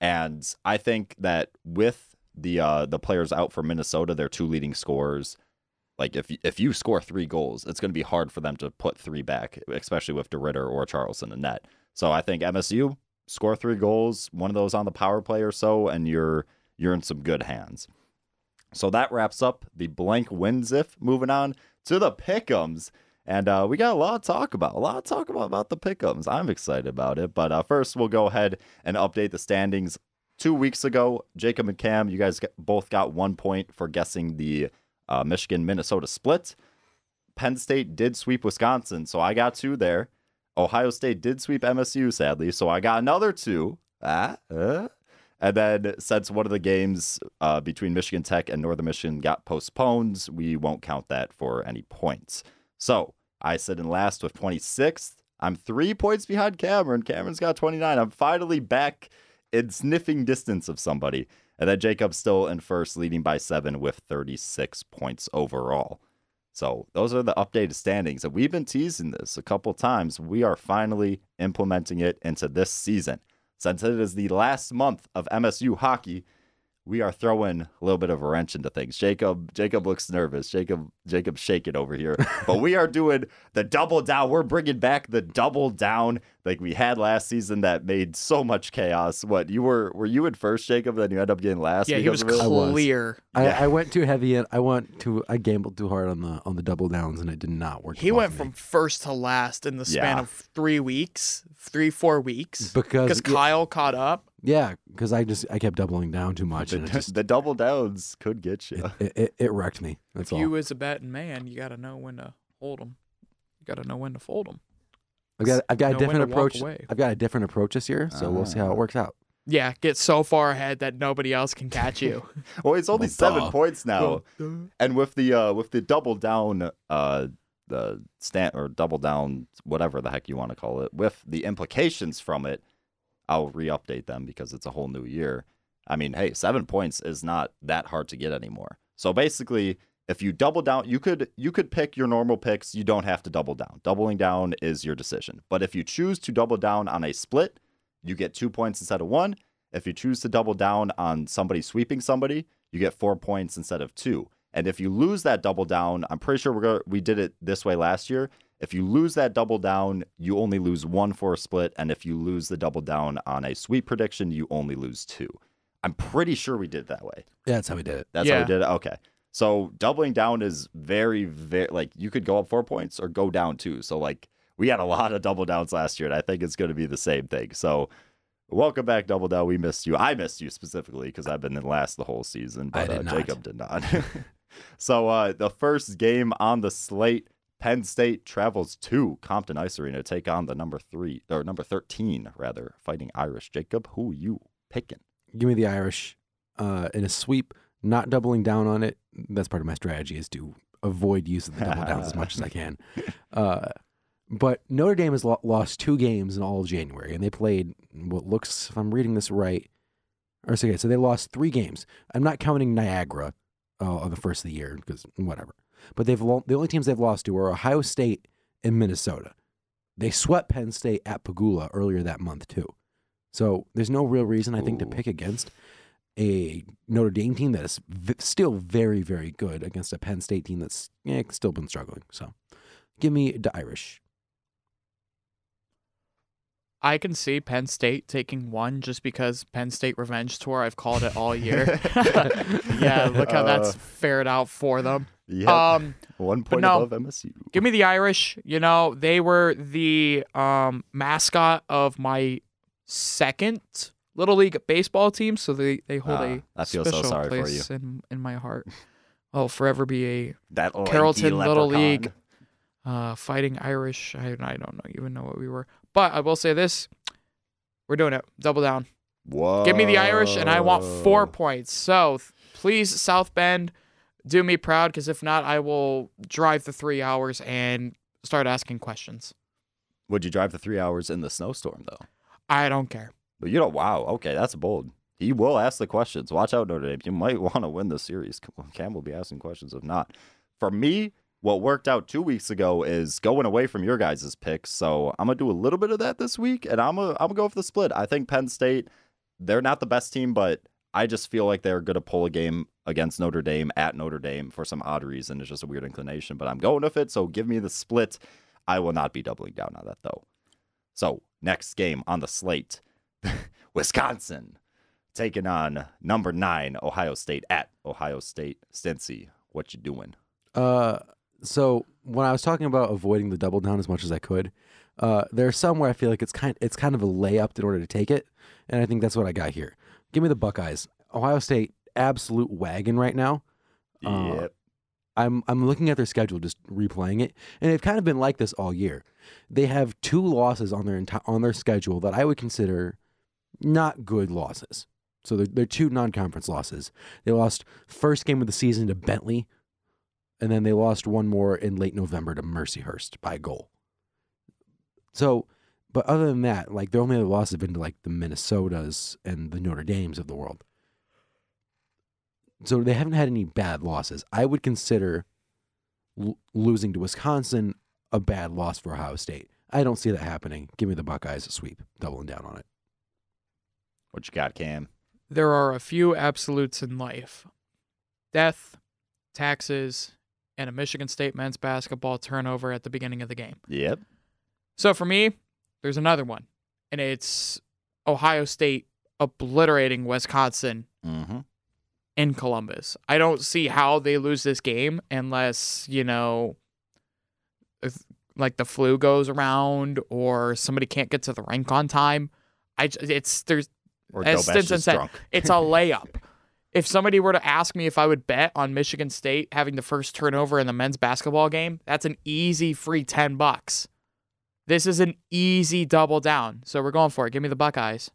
and I think that with the uh, the players out for Minnesota, their two leading scorers, like if if you score three goals, it's going to be hard for them to put three back, especially with DeRidder or Charleson in net. So I think MSU score three goals, one of those on the power play or so, and you're you're in some good hands. So that wraps up the blank wins if. Moving on to the pickums. And uh, we got a lot to talk about. A lot to talk about about the pickums. I'm excited about it. But uh, first, we'll go ahead and update the standings. Two weeks ago, Jacob and Cam, you guys both got one point for guessing the uh, Michigan Minnesota split. Penn State did sweep Wisconsin, so I got two there. Ohio State did sweep MSU, sadly, so I got another two. Ah, uh. And then since one of the games uh, between Michigan Tech and Northern Michigan got postponed, we won't count that for any points. So I sit in last with 26th. I'm three points behind Cameron. Cameron's got 29. I'm finally back in sniffing distance of somebody. And then Jacob's still in first, leading by seven with 36 points overall. So those are the updated standings. And we've been teasing this a couple times. We are finally implementing it into this season. Since it is the last month of MSU hockey, we are throwing a little bit of a wrench into things. Jacob, Jacob looks nervous. Jacob, Jacob's shaking over here. but we are doing the double down. We're bringing back the double down like we had last season that made so much chaos. What you were? Were you in first, Jacob? Then you end up getting last. Yeah, he was because it? I was. clear. I, Yeah. I went too heavy and I went too I gambled too hard on the on the double downs and it did not work. He above went me. from first to last in the span Yeah. of three weeks, three, four weeks. because Because Kyle caught up. yeah, because I just I kept doubling down too much and The, just the double downs could get you. it, it, it wrecked me. That's If all. you as a betting man, you got to know when to hold them. You got to know when to fold them. I've got I've got know a different approach. I've got a different approach this year, so we'll see how Ah. it works out. Yeah, get so far ahead that nobody else can catch you. Well, it's only Well, seven duh. points now. and with the uh with the double down uh the stand or double down whatever the heck you want to call it with the implications from it i'll re-update them because it's a whole new year i mean hey seven points is not that hard to get anymore so basically if you double down you could you could pick your normal picks you don't have to double down doubling down is your decision but if you choose to double down on a split you get two points instead of one if you choose to double down on somebody sweeping somebody you get four points instead of two and if you lose that double down, I'm pretty sure we're go- we did it this way last year. If you lose that double down, you only lose one for a split. And if you lose the double down on a sweep prediction, you only lose two. I'm pretty sure we did it that way. Yeah, that's how we did it. That's how we did it. Okay. So doubling down is very, very like you could go up four points or go down two. So like we had a lot of double downs last year, and I think it's going to be the same thing. So welcome back, double down. We missed you. I missed you specifically because I've been in last the whole season, I but did uh, not. Jacob did not. so uh, the first game on the slate. Penn State travels to Compton Ice Arena to take on the number three or number thirteen rather, Fighting Irish. Jacob, who you picking? Give me the Irish uh, in a sweep, not doubling down on it. That's part of my strategy is to avoid use of the double downs as much as I can. Uh, but Notre Dame has lo- lost two games in all of January, and they played what looks, if I'm reading this right, or so, okay, so they lost three games. I'm not counting Niagara uh, on the first of the year because whatever. But they've lo- the only teams they've lost to are Ohio State and Minnesota. They swept Penn State at Pegula earlier that month too. So there's no real reason I think to pick against a Notre Dame team that is v- still very very good against a Penn State team that's yeah, still been struggling. So give me the Irish. I can see Penn State taking one just because Penn State Revenge Tour. I've called it all year. yeah, look how that's Uh, fared out for them. Yep. Um, One point no. above MSU. give me the Irish. You know, they were the um, mascot of my second little league baseball team, so they they hold Ah, a I feel so special sorry for place in in my heart. I'll forever be a That Carrollton Little. League. uh, fighting Irish. I I don't know even know what we were, but I will say this: we're doing it. Double down. Whoa. Give me the Irish, and I want four points. So please, South Bend, do me proud, because if not, I will drive the three hours and start asking questions. Would you drive the three hours in the snowstorm though? I don't care. But you know, wow. Okay, that's bold. He will ask the questions. Watch out, Notre Dame. You might want to win the series. Cam will be asking questions. If not, for me, what worked out two weeks ago is going away from your guys' picks. So I'm gonna do a little bit of that this week, and I'm gonna I'm gonna go for the split. I think Penn State, they're not the best team, but I just feel like they're gonna pull a game against Notre Dame at Notre Dame for some odd reason. It's just a weird inclination, but I'm going with it. So give me the split. I will not be doubling down on that though. So next game on the slate, Wisconsin taking on number nine Ohio State at Ohio State. Stincy, what you doing? Uh, so when I was talking about avoiding the double down as much as I could, uh, there's some where I feel like it's kind it's kind of a layup in order to take it, and I think that's what I got here. Give me the Buckeyes. Ohio State, absolute wagon right now. Uh, Yep. I'm I'm looking at their schedule, just replaying it, and they've kind of been like this all year. They have two losses on their enti- on their schedule that I would consider not good losses. So they're, they're two non-conference losses. They lost first game of the season to Bentley, and then they lost one more in late November to Mercyhurst by a goal. So, but other than that, like their only other losses have been to like the Minnesotas and the Notre Dames of the world. So they haven't had any bad losses. I would consider l- losing to Wisconsin a bad loss for Ohio State. I don't see that happening. Give me the Buckeyes a sweep, doubling down on it. What you got, Cam? There are a few absolutes in life death, taxes, and a Michigan State men's basketball turnover at the beginning of the game. Yep. So for me, there's another one, and it's Ohio State obliterating Wisconsin Mm-hmm. in Columbus. I don't see how they lose this game unless, you know, if, like the flu goes around or somebody can't get to the rink on time. I it's there's Or As Dobesh Stinson said, it's a layup. if somebody were to ask me if I would bet on Michigan State having the first turnover in the men's basketball game, that's an easy free 10 bucks. This is an easy double down. So we're going for it. Give me the Buckeyes.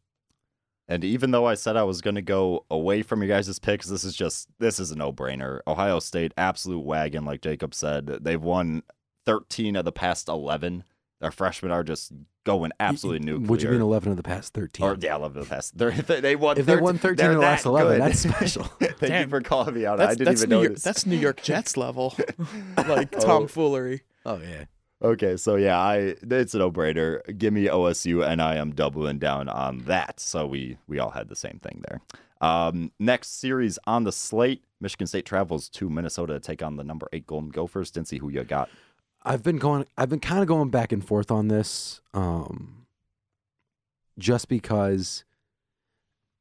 And even though I said I was going to go away from you guys' picks, this is just this is a no-brainer. Ohio State, absolute wagon, like Jacob said. They've won 13 of the past 11. Their freshmen are just going absolutely nuclear. Would you mean 11 of the past 13? Or yeah, 11 of the past. They're, they they won. If they 13 won 13 they're the last 11, good. that's special. Thank you for calling me out. I didn't even New notice. That's New York Jets level, like Oh. tomfoolery. oh, yeah. Okay, so yeah, I it's a no-brainer. Give me OSU, and I am doubling down on that. So we we all had the same thing there. Um, next series on the slate: Michigan State travels to Minnesota to take on the number eight Golden Gophers. Didn't see who you got. I've been going. I've been kind of going back and forth on this, um, just because,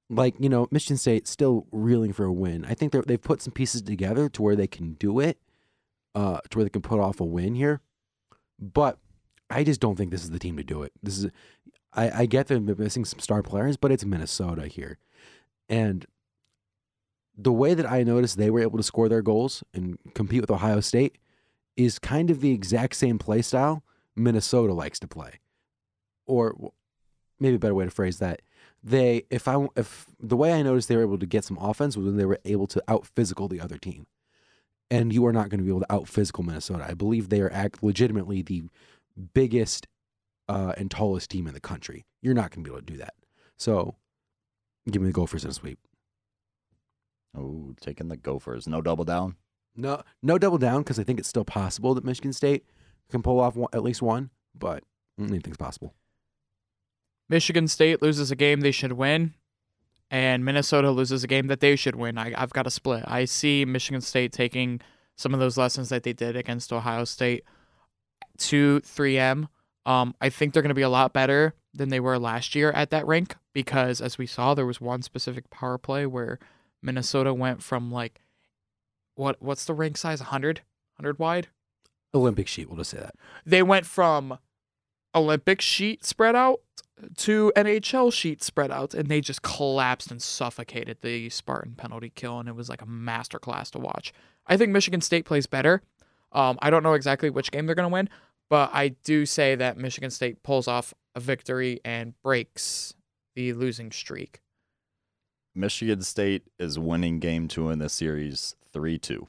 like you know, Michigan State still reeling for a win. I think they've put some pieces together to where they can do it, uh, to where they can put off a win here. But I just don't think this is the team to do it. This is, I, I get they're missing some star players, but it's Minnesota here, and the way that I noticed they were able to score their goals and compete with Ohio State is kind of the exact same play style Minnesota likes to play. Or maybe a better way to phrase that. They if I if the way I noticed they were able to get some offense was when they were able to out physical the other team. And you are not going to be able to out physical Minnesota. I believe they are act legitimately the biggest uh, and tallest team in the country. You're not going to be able to do that. So give me the Gophers in a sweep. Oh, taking the Gophers. No double down. No, no double down because I think it's still possible that Michigan State can pull off one, at least one, but anything's possible. Michigan State loses a game they should win, and Minnesota loses a game that they should win. I, I've got a split. I see Michigan State taking some of those lessons that they did against Ohio State to 3M. Um, I think they're going to be a lot better than they were last year at that rink because, as we saw, there was one specific power play where Minnesota went from like what what's the rank size 100 100 wide Olympic sheet, we'll just say that. they went from Olympic sheet spread out to NHL sheet spread out, and they just collapsed and suffocated the Spartan penalty kill, and it was like a masterclass to watch. I think Michigan State plays better. Um, I don't know exactly which game they're going to win, but I do say that Michigan State pulls off a victory and breaks the losing streak. Michigan State is winning game two in this series 3 2.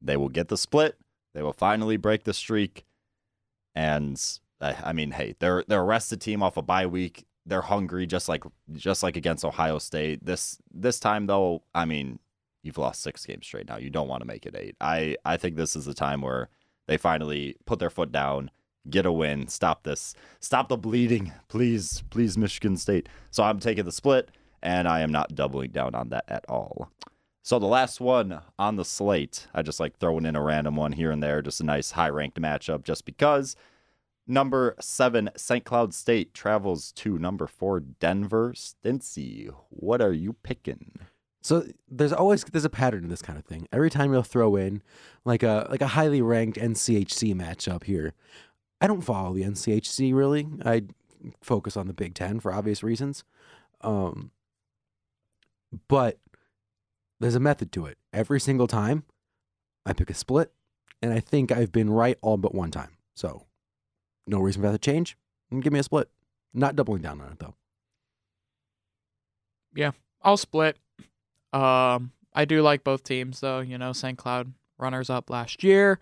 They will get the split. They will finally break the streak. And I mean, hey, they're they're a rested team off a bye week. They're hungry, just like just like against Ohio State. This this time though, I mean, you've lost six games straight now. You don't want to make it eight. I I think this is a time where they finally put their foot down, get a win, stop this, stop the bleeding, please, please, Michigan State. So I'm taking the split, and I am not doubling down on that at all. So the last one on the slate, I just like throwing in a random one here and there, just a nice high ranked matchup, just because. Number seven, St. Cloud State travels to number four, Denver Stincy. What are you picking? So there's always there's a pattern in this kind of thing. Every time you'll throw in like a like a highly ranked NCHC matchup here. I don't follow the NCHC really. I focus on the Big Ten for obvious reasons. Um, but there's a method to it. Every single time, I pick a split, and I think I've been right all but one time. So, no reason for that to change. Give me a split. Not doubling down on it though. Yeah, I'll split. Um, I do like both teams though. You know, St. Cloud runners up last year,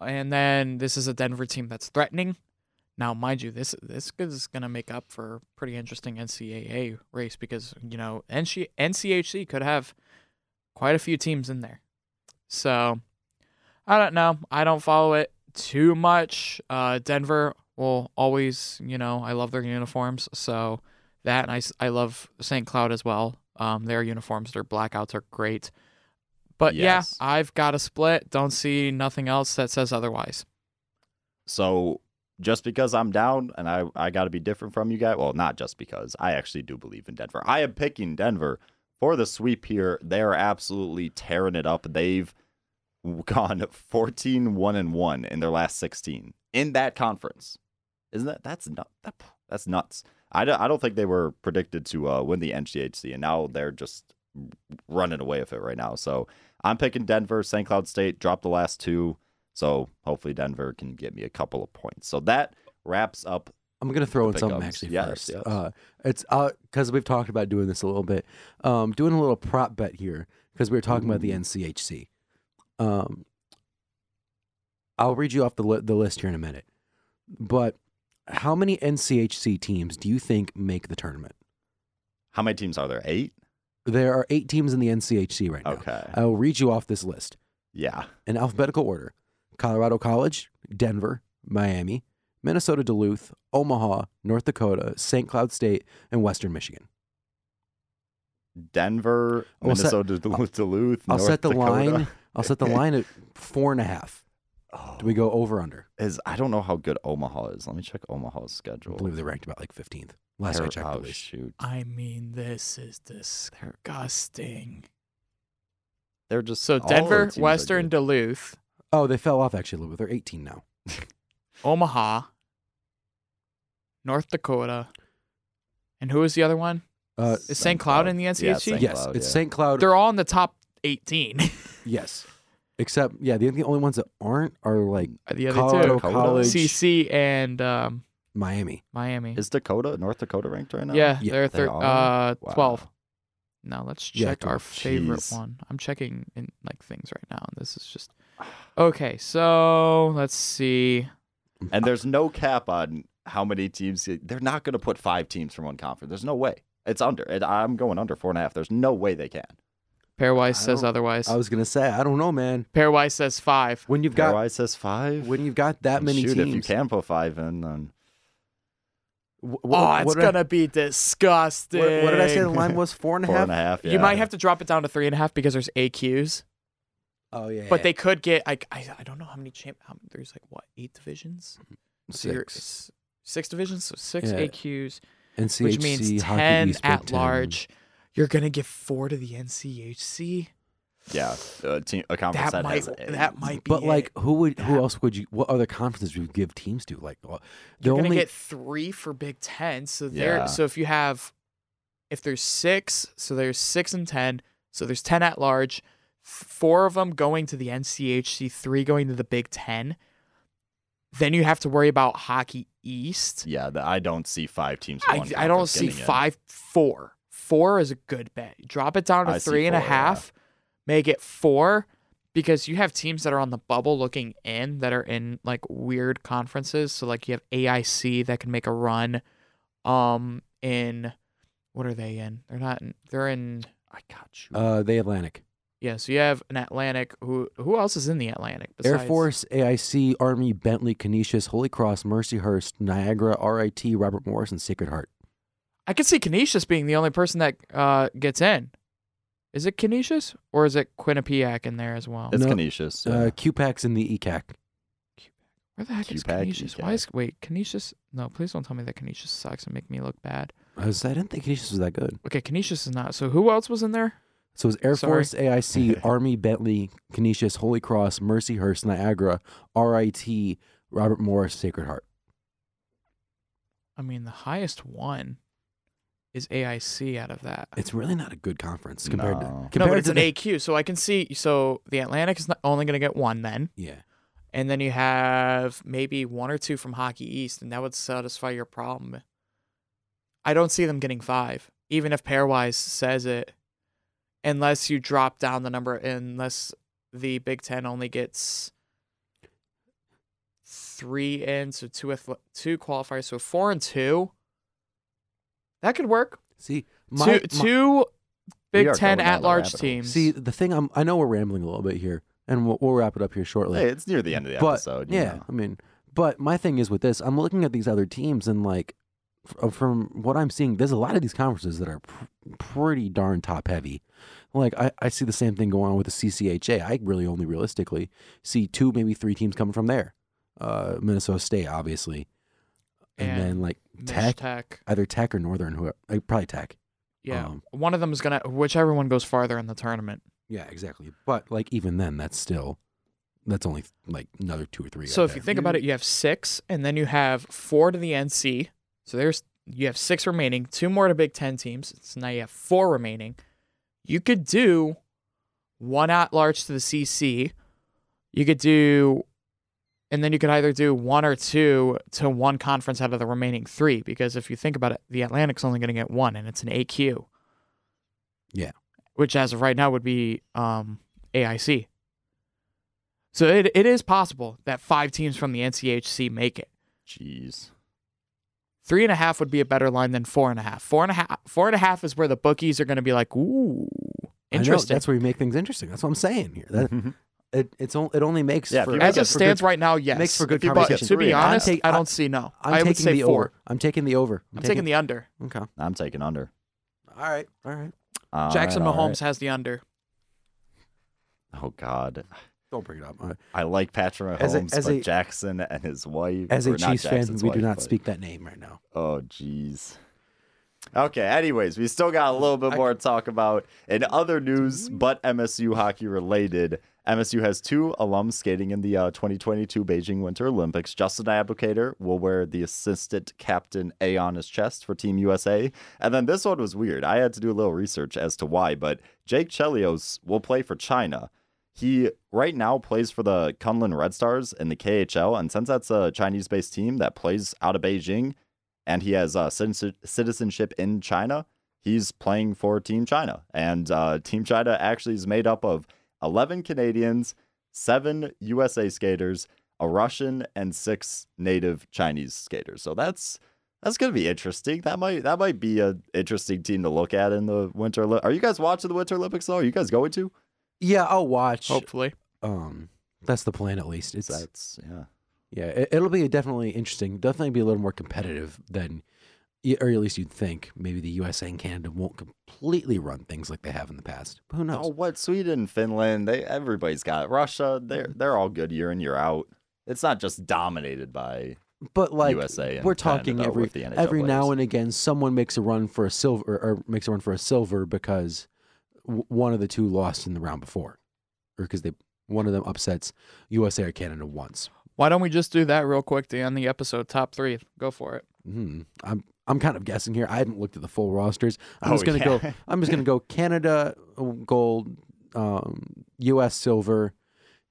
and then this is a Denver team that's threatening. Now, mind you, this this is going to make up for a pretty interesting NCAA race because you know NC, NCHC could have quite a few teams in there. So I don't know. I don't follow it too much. Uh, Denver will always, you know, I love their uniforms, so that and I, I love St. Cloud as well. Um, their uniforms, their blackouts are great. But Yes. yeah, I've got a split. Don't see nothing else that says otherwise. So just because I'm down and I, I got to be different from you guys, well, not just because I actually do believe in Denver. I am picking Denver for the sweep here. They are absolutely tearing it up. They've gone 14 1 and 1 in their last 16 in that conference. Isn't that that's nut that, that's nuts. I don't, I don't think they were predicted to uh, win the NCHC and now they're just running away with it right now. So I'm picking Denver, St. Cloud State, drop the last two. So hopefully Denver can get me a couple of points. So that wraps up. I'm gonna throw in something actually Yes, first. yes. Uh, it's uh because we've talked about doing this a little bit. Um, doing a little prop bet here because we were talking about the NCHC. Um, I'll read you off the li- the list here in a minute. But how many NCHC teams do you think make the tournament? How many teams are there? Eight? There are eight teams in the NCHC right now. Okay. I will read you off this list Yeah. in alphabetical order: Colorado College, Denver, Miami, Minnesota Duluth, Omaha, North Dakota, St. Cloud State, and Western Michigan. Denver, I'll set- Minnesota, Duluth, Duluth. I'll North set the Dakota. line. I'll set the line at four and a half. Oh, Do we go over under? is I don't know how good Omaha is. Let me check Omaha's I schedule. believe they're ranked about like fifteenth. Last I They're- checked, oh, at shoot. I mean, this is disgusting. They're just So all of the Denver, Western. Duluth, Oh, they fell off actually a little bit. They're 18 now. Omaha, North Dakota, and who is the other one? Uh, Is St. Cloud in the Yeah, NCHC? St. yes, Cloud, it's yeah. St. Cloud. They're all in the top 18. yes, except yeah, the, the only ones that aren't are like the other Colorado two, College, CC and um, Miami. Miami. Is Dakota, North Dakota ranked right now? yeah, Yeah, they're they thir- are? uh Wow. 12. Now let's Yeah, check our 12. favorite Jeez. one. I'm checking in like things right now, and this is just okay. So let's see. And there's no cap on how many teams. They're not going to put five teams from one conference. There's no way. It's under. It, I'm going under four and a half. There's no way they can. Pairwise says otherwise. I was gonna say I don't know, man. Pairwise says five. When you've got Pairwise says five. when you've got that many Shoot, teams, if you can put five in, then wh- wh- oh, it's what did I- gonna be disgusting. What, what did I say? The line was four and a four half. and a half. You might have to drop it down to three and a half because there's AQs, Oh yeah, but they could get. I, I, I don't know how many champ. How, there's like what eight divisions? Mm-hmm. Six. s- six divisions, so six Yeah. AQs, NCHC, which means Hockey ten East, Big at 10. large. You're gonna give four to the NCHC. Yeah, a, team, a conference That that, might has a- that might be. But like, who would? Who else would you? What other conferences would you give teams to? Like, well, the you're gonna only get three for Big Ten. So there. Yeah. So if you have, if there's six, so there's six and ten. So there's ten at large. Four of them going to the NCHC, three going to the Big Ten. Then you have to worry about Hockey East. Yeah, the, I don't see five teams. I, I don't see getting in. five, four. Four is a good bet. Drop it down to I see three and a four, yeah. Make it four because you have teams that are on the bubble looking in that are in like weird conferences. So like you have AIC that can make a run. Um, in what are they in? They're not. In, they're in. I got you. uh, the Atlantic, Yeah. So you have an Atlantic. Who who else is in the Atlantic? Air Force, AIC, Army, Bentley, Canisius, Holy Cross, Mercyhurst, Niagara, RIT, Robert Morris, and Sacred Heart. I could see Canisius being the only person that uh gets in. Is it Canisius or is it Quinnipiac in there as well? it's no, Canisius. Uh. QPAC's in the ECAC. Where the heck is QPAC, Canisius? Why is wait Canisius? No, please don't tell me that Canisius sucks and make me look bad. I, was, I didn't think Canisius was that good. Okay, Canisius is not. So who else was in there? So it was Air Sorry. Force, AIC, Army, Bentley, Canisius, Holy Cross, Mercyhurst, Niagara, RIT, Robert Morris, Sacred Heart. I mean, the highest one is AIC out of that. It's really not a good conference compared to No. No, no, compared but it's to an the- AQ, so I can see. So the Atlantic is not only going to get one then, Yeah. and then you have maybe one or two from Hockey East, and that would satisfy your problem. I don't see them getting five, even if pairwise says it, unless you drop down the number, unless the Big Ten only gets three in, so two ath- two qualifiers, so four and two. That could work. See, my, two my- two Big Ten at large teams. see the thing. I'm. I know we're rambling a little bit here, and we'll, we'll wrap it up here shortly. Hey, it's near the end of the but episode. yeah, know. I mean, but my thing is with this, I'm looking at these other teams and like, f- from what I'm seeing, there's a lot of these conferences that are pr- pretty darn top heavy. Like I, I see the same thing going on with the CCHA. I really only realistically see two, maybe three teams coming from there. Uh, Minnesota State, obviously, and, And then like Tech, Tech. either Tech or Northern, who like, probably Tech. Yeah, Um, one of them is gonna whichever one goes farther in the tournament. Yeah, exactly. But like even then, that's still that's only like another two or three. So if there. you think about it, you have six, and then you have four to the NC. So there's you have six remaining, two more to Big Ten teams. So now you have four remaining. You could do one at large to the CC. You could do, and then you could either do one or two to one conference out of the remaining three. Because if you think about it, the Atlantic's only going to get one, and it's an AQ. Yeah. Which, as of right now, would be um, AIC. So it, it is possible that five teams from the NCHC make it. Jeez. Three and a half would be a better line than four and a half. Four and a half. Four and a half is where the bookies are going to be like, ooh, interesting. that's where you make things interesting. That's what I'm saying here. That mm-hmm. it it's on, it only makes Yeah, for, As it stands good, right now, yes. makes for good If you But conversation. to be Three and a half. honest, I'm take- I I- don't see no. I'm I would taking say the four. over. I'm taking the over. I'm taking the under. okay. I'm taking under. All right, all right. All Jackson right, all Mahomes right. has the under. Oh God, Don't bring it up. All right. I like Patrick Mahomes, As a- as but a- Jackson and his wife. As a Chiefs fan, we do not but- speak that name right now. Oh, jeez. Okay, anyways, we still got a little bit I- more to talk about. In other news, but MSU hockey related, MSU has two alums skating in the uh, 2022 Beijing Winter Olympics. Justin Abdelkader will wear the assistant captain A on his chest for Team USA. And then this one was weird. I had to do a little research as to why, but Jake Chelios will play for China. He right now plays for the Kunlun Red Stars in the KHL, and since that's a Chinese-based team that plays out of Beijing, and he has uh, citizenship in China, he's playing for Team China, and uh, Team China actually is made up of 11 Canadians, seven USA skaters, a Russian, and six native Chinese skaters. So that's that's gonna be interesting. That might that might be an interesting team to look at in the Winter. Olymp- Are you guys watching the Winter Olympics though? Are you guys going to? Yeah, I'll watch. Hopefully. Um, that's the plan at least. It's That's yeah. yeah, it, it'll be definitely interesting. Definitely be a little more competitive than, or at least you'd think. Maybe the USA and Canada won't completely run things like they have in the past. But who knows? Oh, what Sweden, Finland, they everybody's got it. Russia. They're they're all good year in year out. It's not just dominated by but like USA and we're talking Canada every with the every now and again, someone makes a run for a silver or makes a run for a silver because w- one of the two lost in the round before, or because they one of them upsets USA or Canada once. Why don't we just do that real quick to end the episode? Top three. Go for it. Hmm. I'm I'm kind of guessing here. I haven't looked at the full rosters. I'm Oh, just gonna yeah. go. I'm just gonna go Canada uh, gold, um, U.S. silver,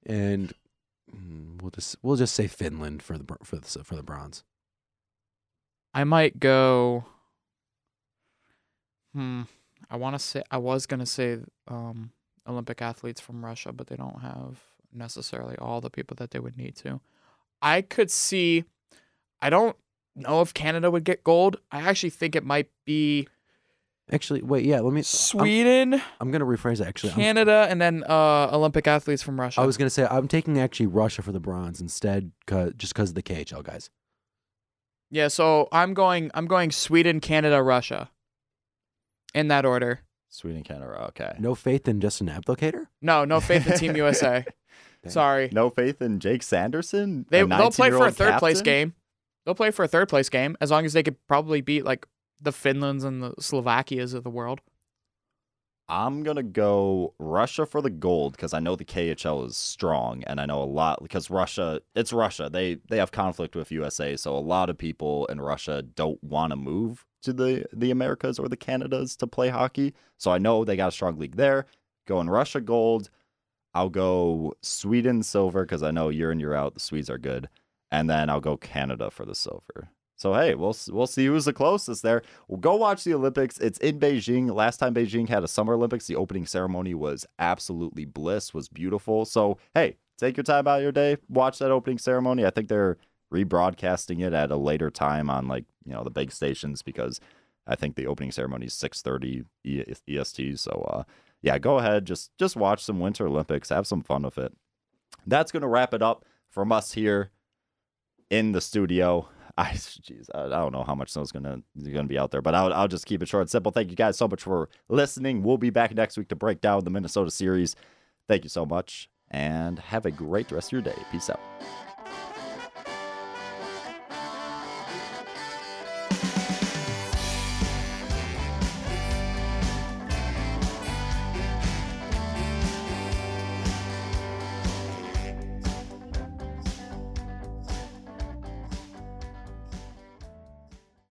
and mm, we'll just we'll just say Finland for the for the for the bronze. I might go. Hmm. I want to say I was gonna say um, Olympic athletes from Russia, but they don't have necessarily all the people that they would need to. I could see. I don't know if Canada would get gold. I actually think it might be Actually, wait, yeah. Let me. I'm, Sweden, I'm gonna rephrase it. Actually, I'm- Canada, and then uh, Olympic athletes from Russia. I was gonna say I'm taking actually Russia for the bronze instead, cause, just because of the KHL guys. yeah, so I'm going. I'm going Sweden, Canada, Russia. In that order. Sweden, Canada. Okay. No faith in Justin Abdelkader. No, no faith in Team USA. Sorry. No faith in Jake Sanderson. They they'll play for a 19-year-old third place game. They'll play for a third place game as long as they could probably beat like the Finlands and the Slovakias of the world. I'm gonna go Russia for the gold because I know the KHL is strong, and I know a lot because Russia. It's Russia. They they have conflict with USA, so a lot of people in Russia don't want to move to the the Americas or the Canadas to play hockey. So I know they got a strong league there. Going Russia gold. I'll go Sweden silver because I know year in year out the Swedes are good, and then I'll go Canada for the silver. So hey, we'll we'll see who's the closest there. We'll go watch the Olympics. It's in Beijing. Last time Beijing had a Summer Olympics, the opening ceremony was absolutely bliss, was beautiful. So hey, take your time out of your day, watch that opening ceremony. I think they're rebroadcasting it at a later time on like you know the big stations because I think the opening ceremony is 6:30 E- EST. So uh, yeah, go ahead, just just watch some Winter Olympics, have some fun with it. That's gonna wrap it up from us here in the studio. I, jeez, I, don't know how much snow's gonna gonna be out there, but I'll, I'll just keep it short and simple. Thank you guys so much for listening. We'll be back next week to break down the Minnesota series. Thank you so much, and have a great rest of your day. Peace out.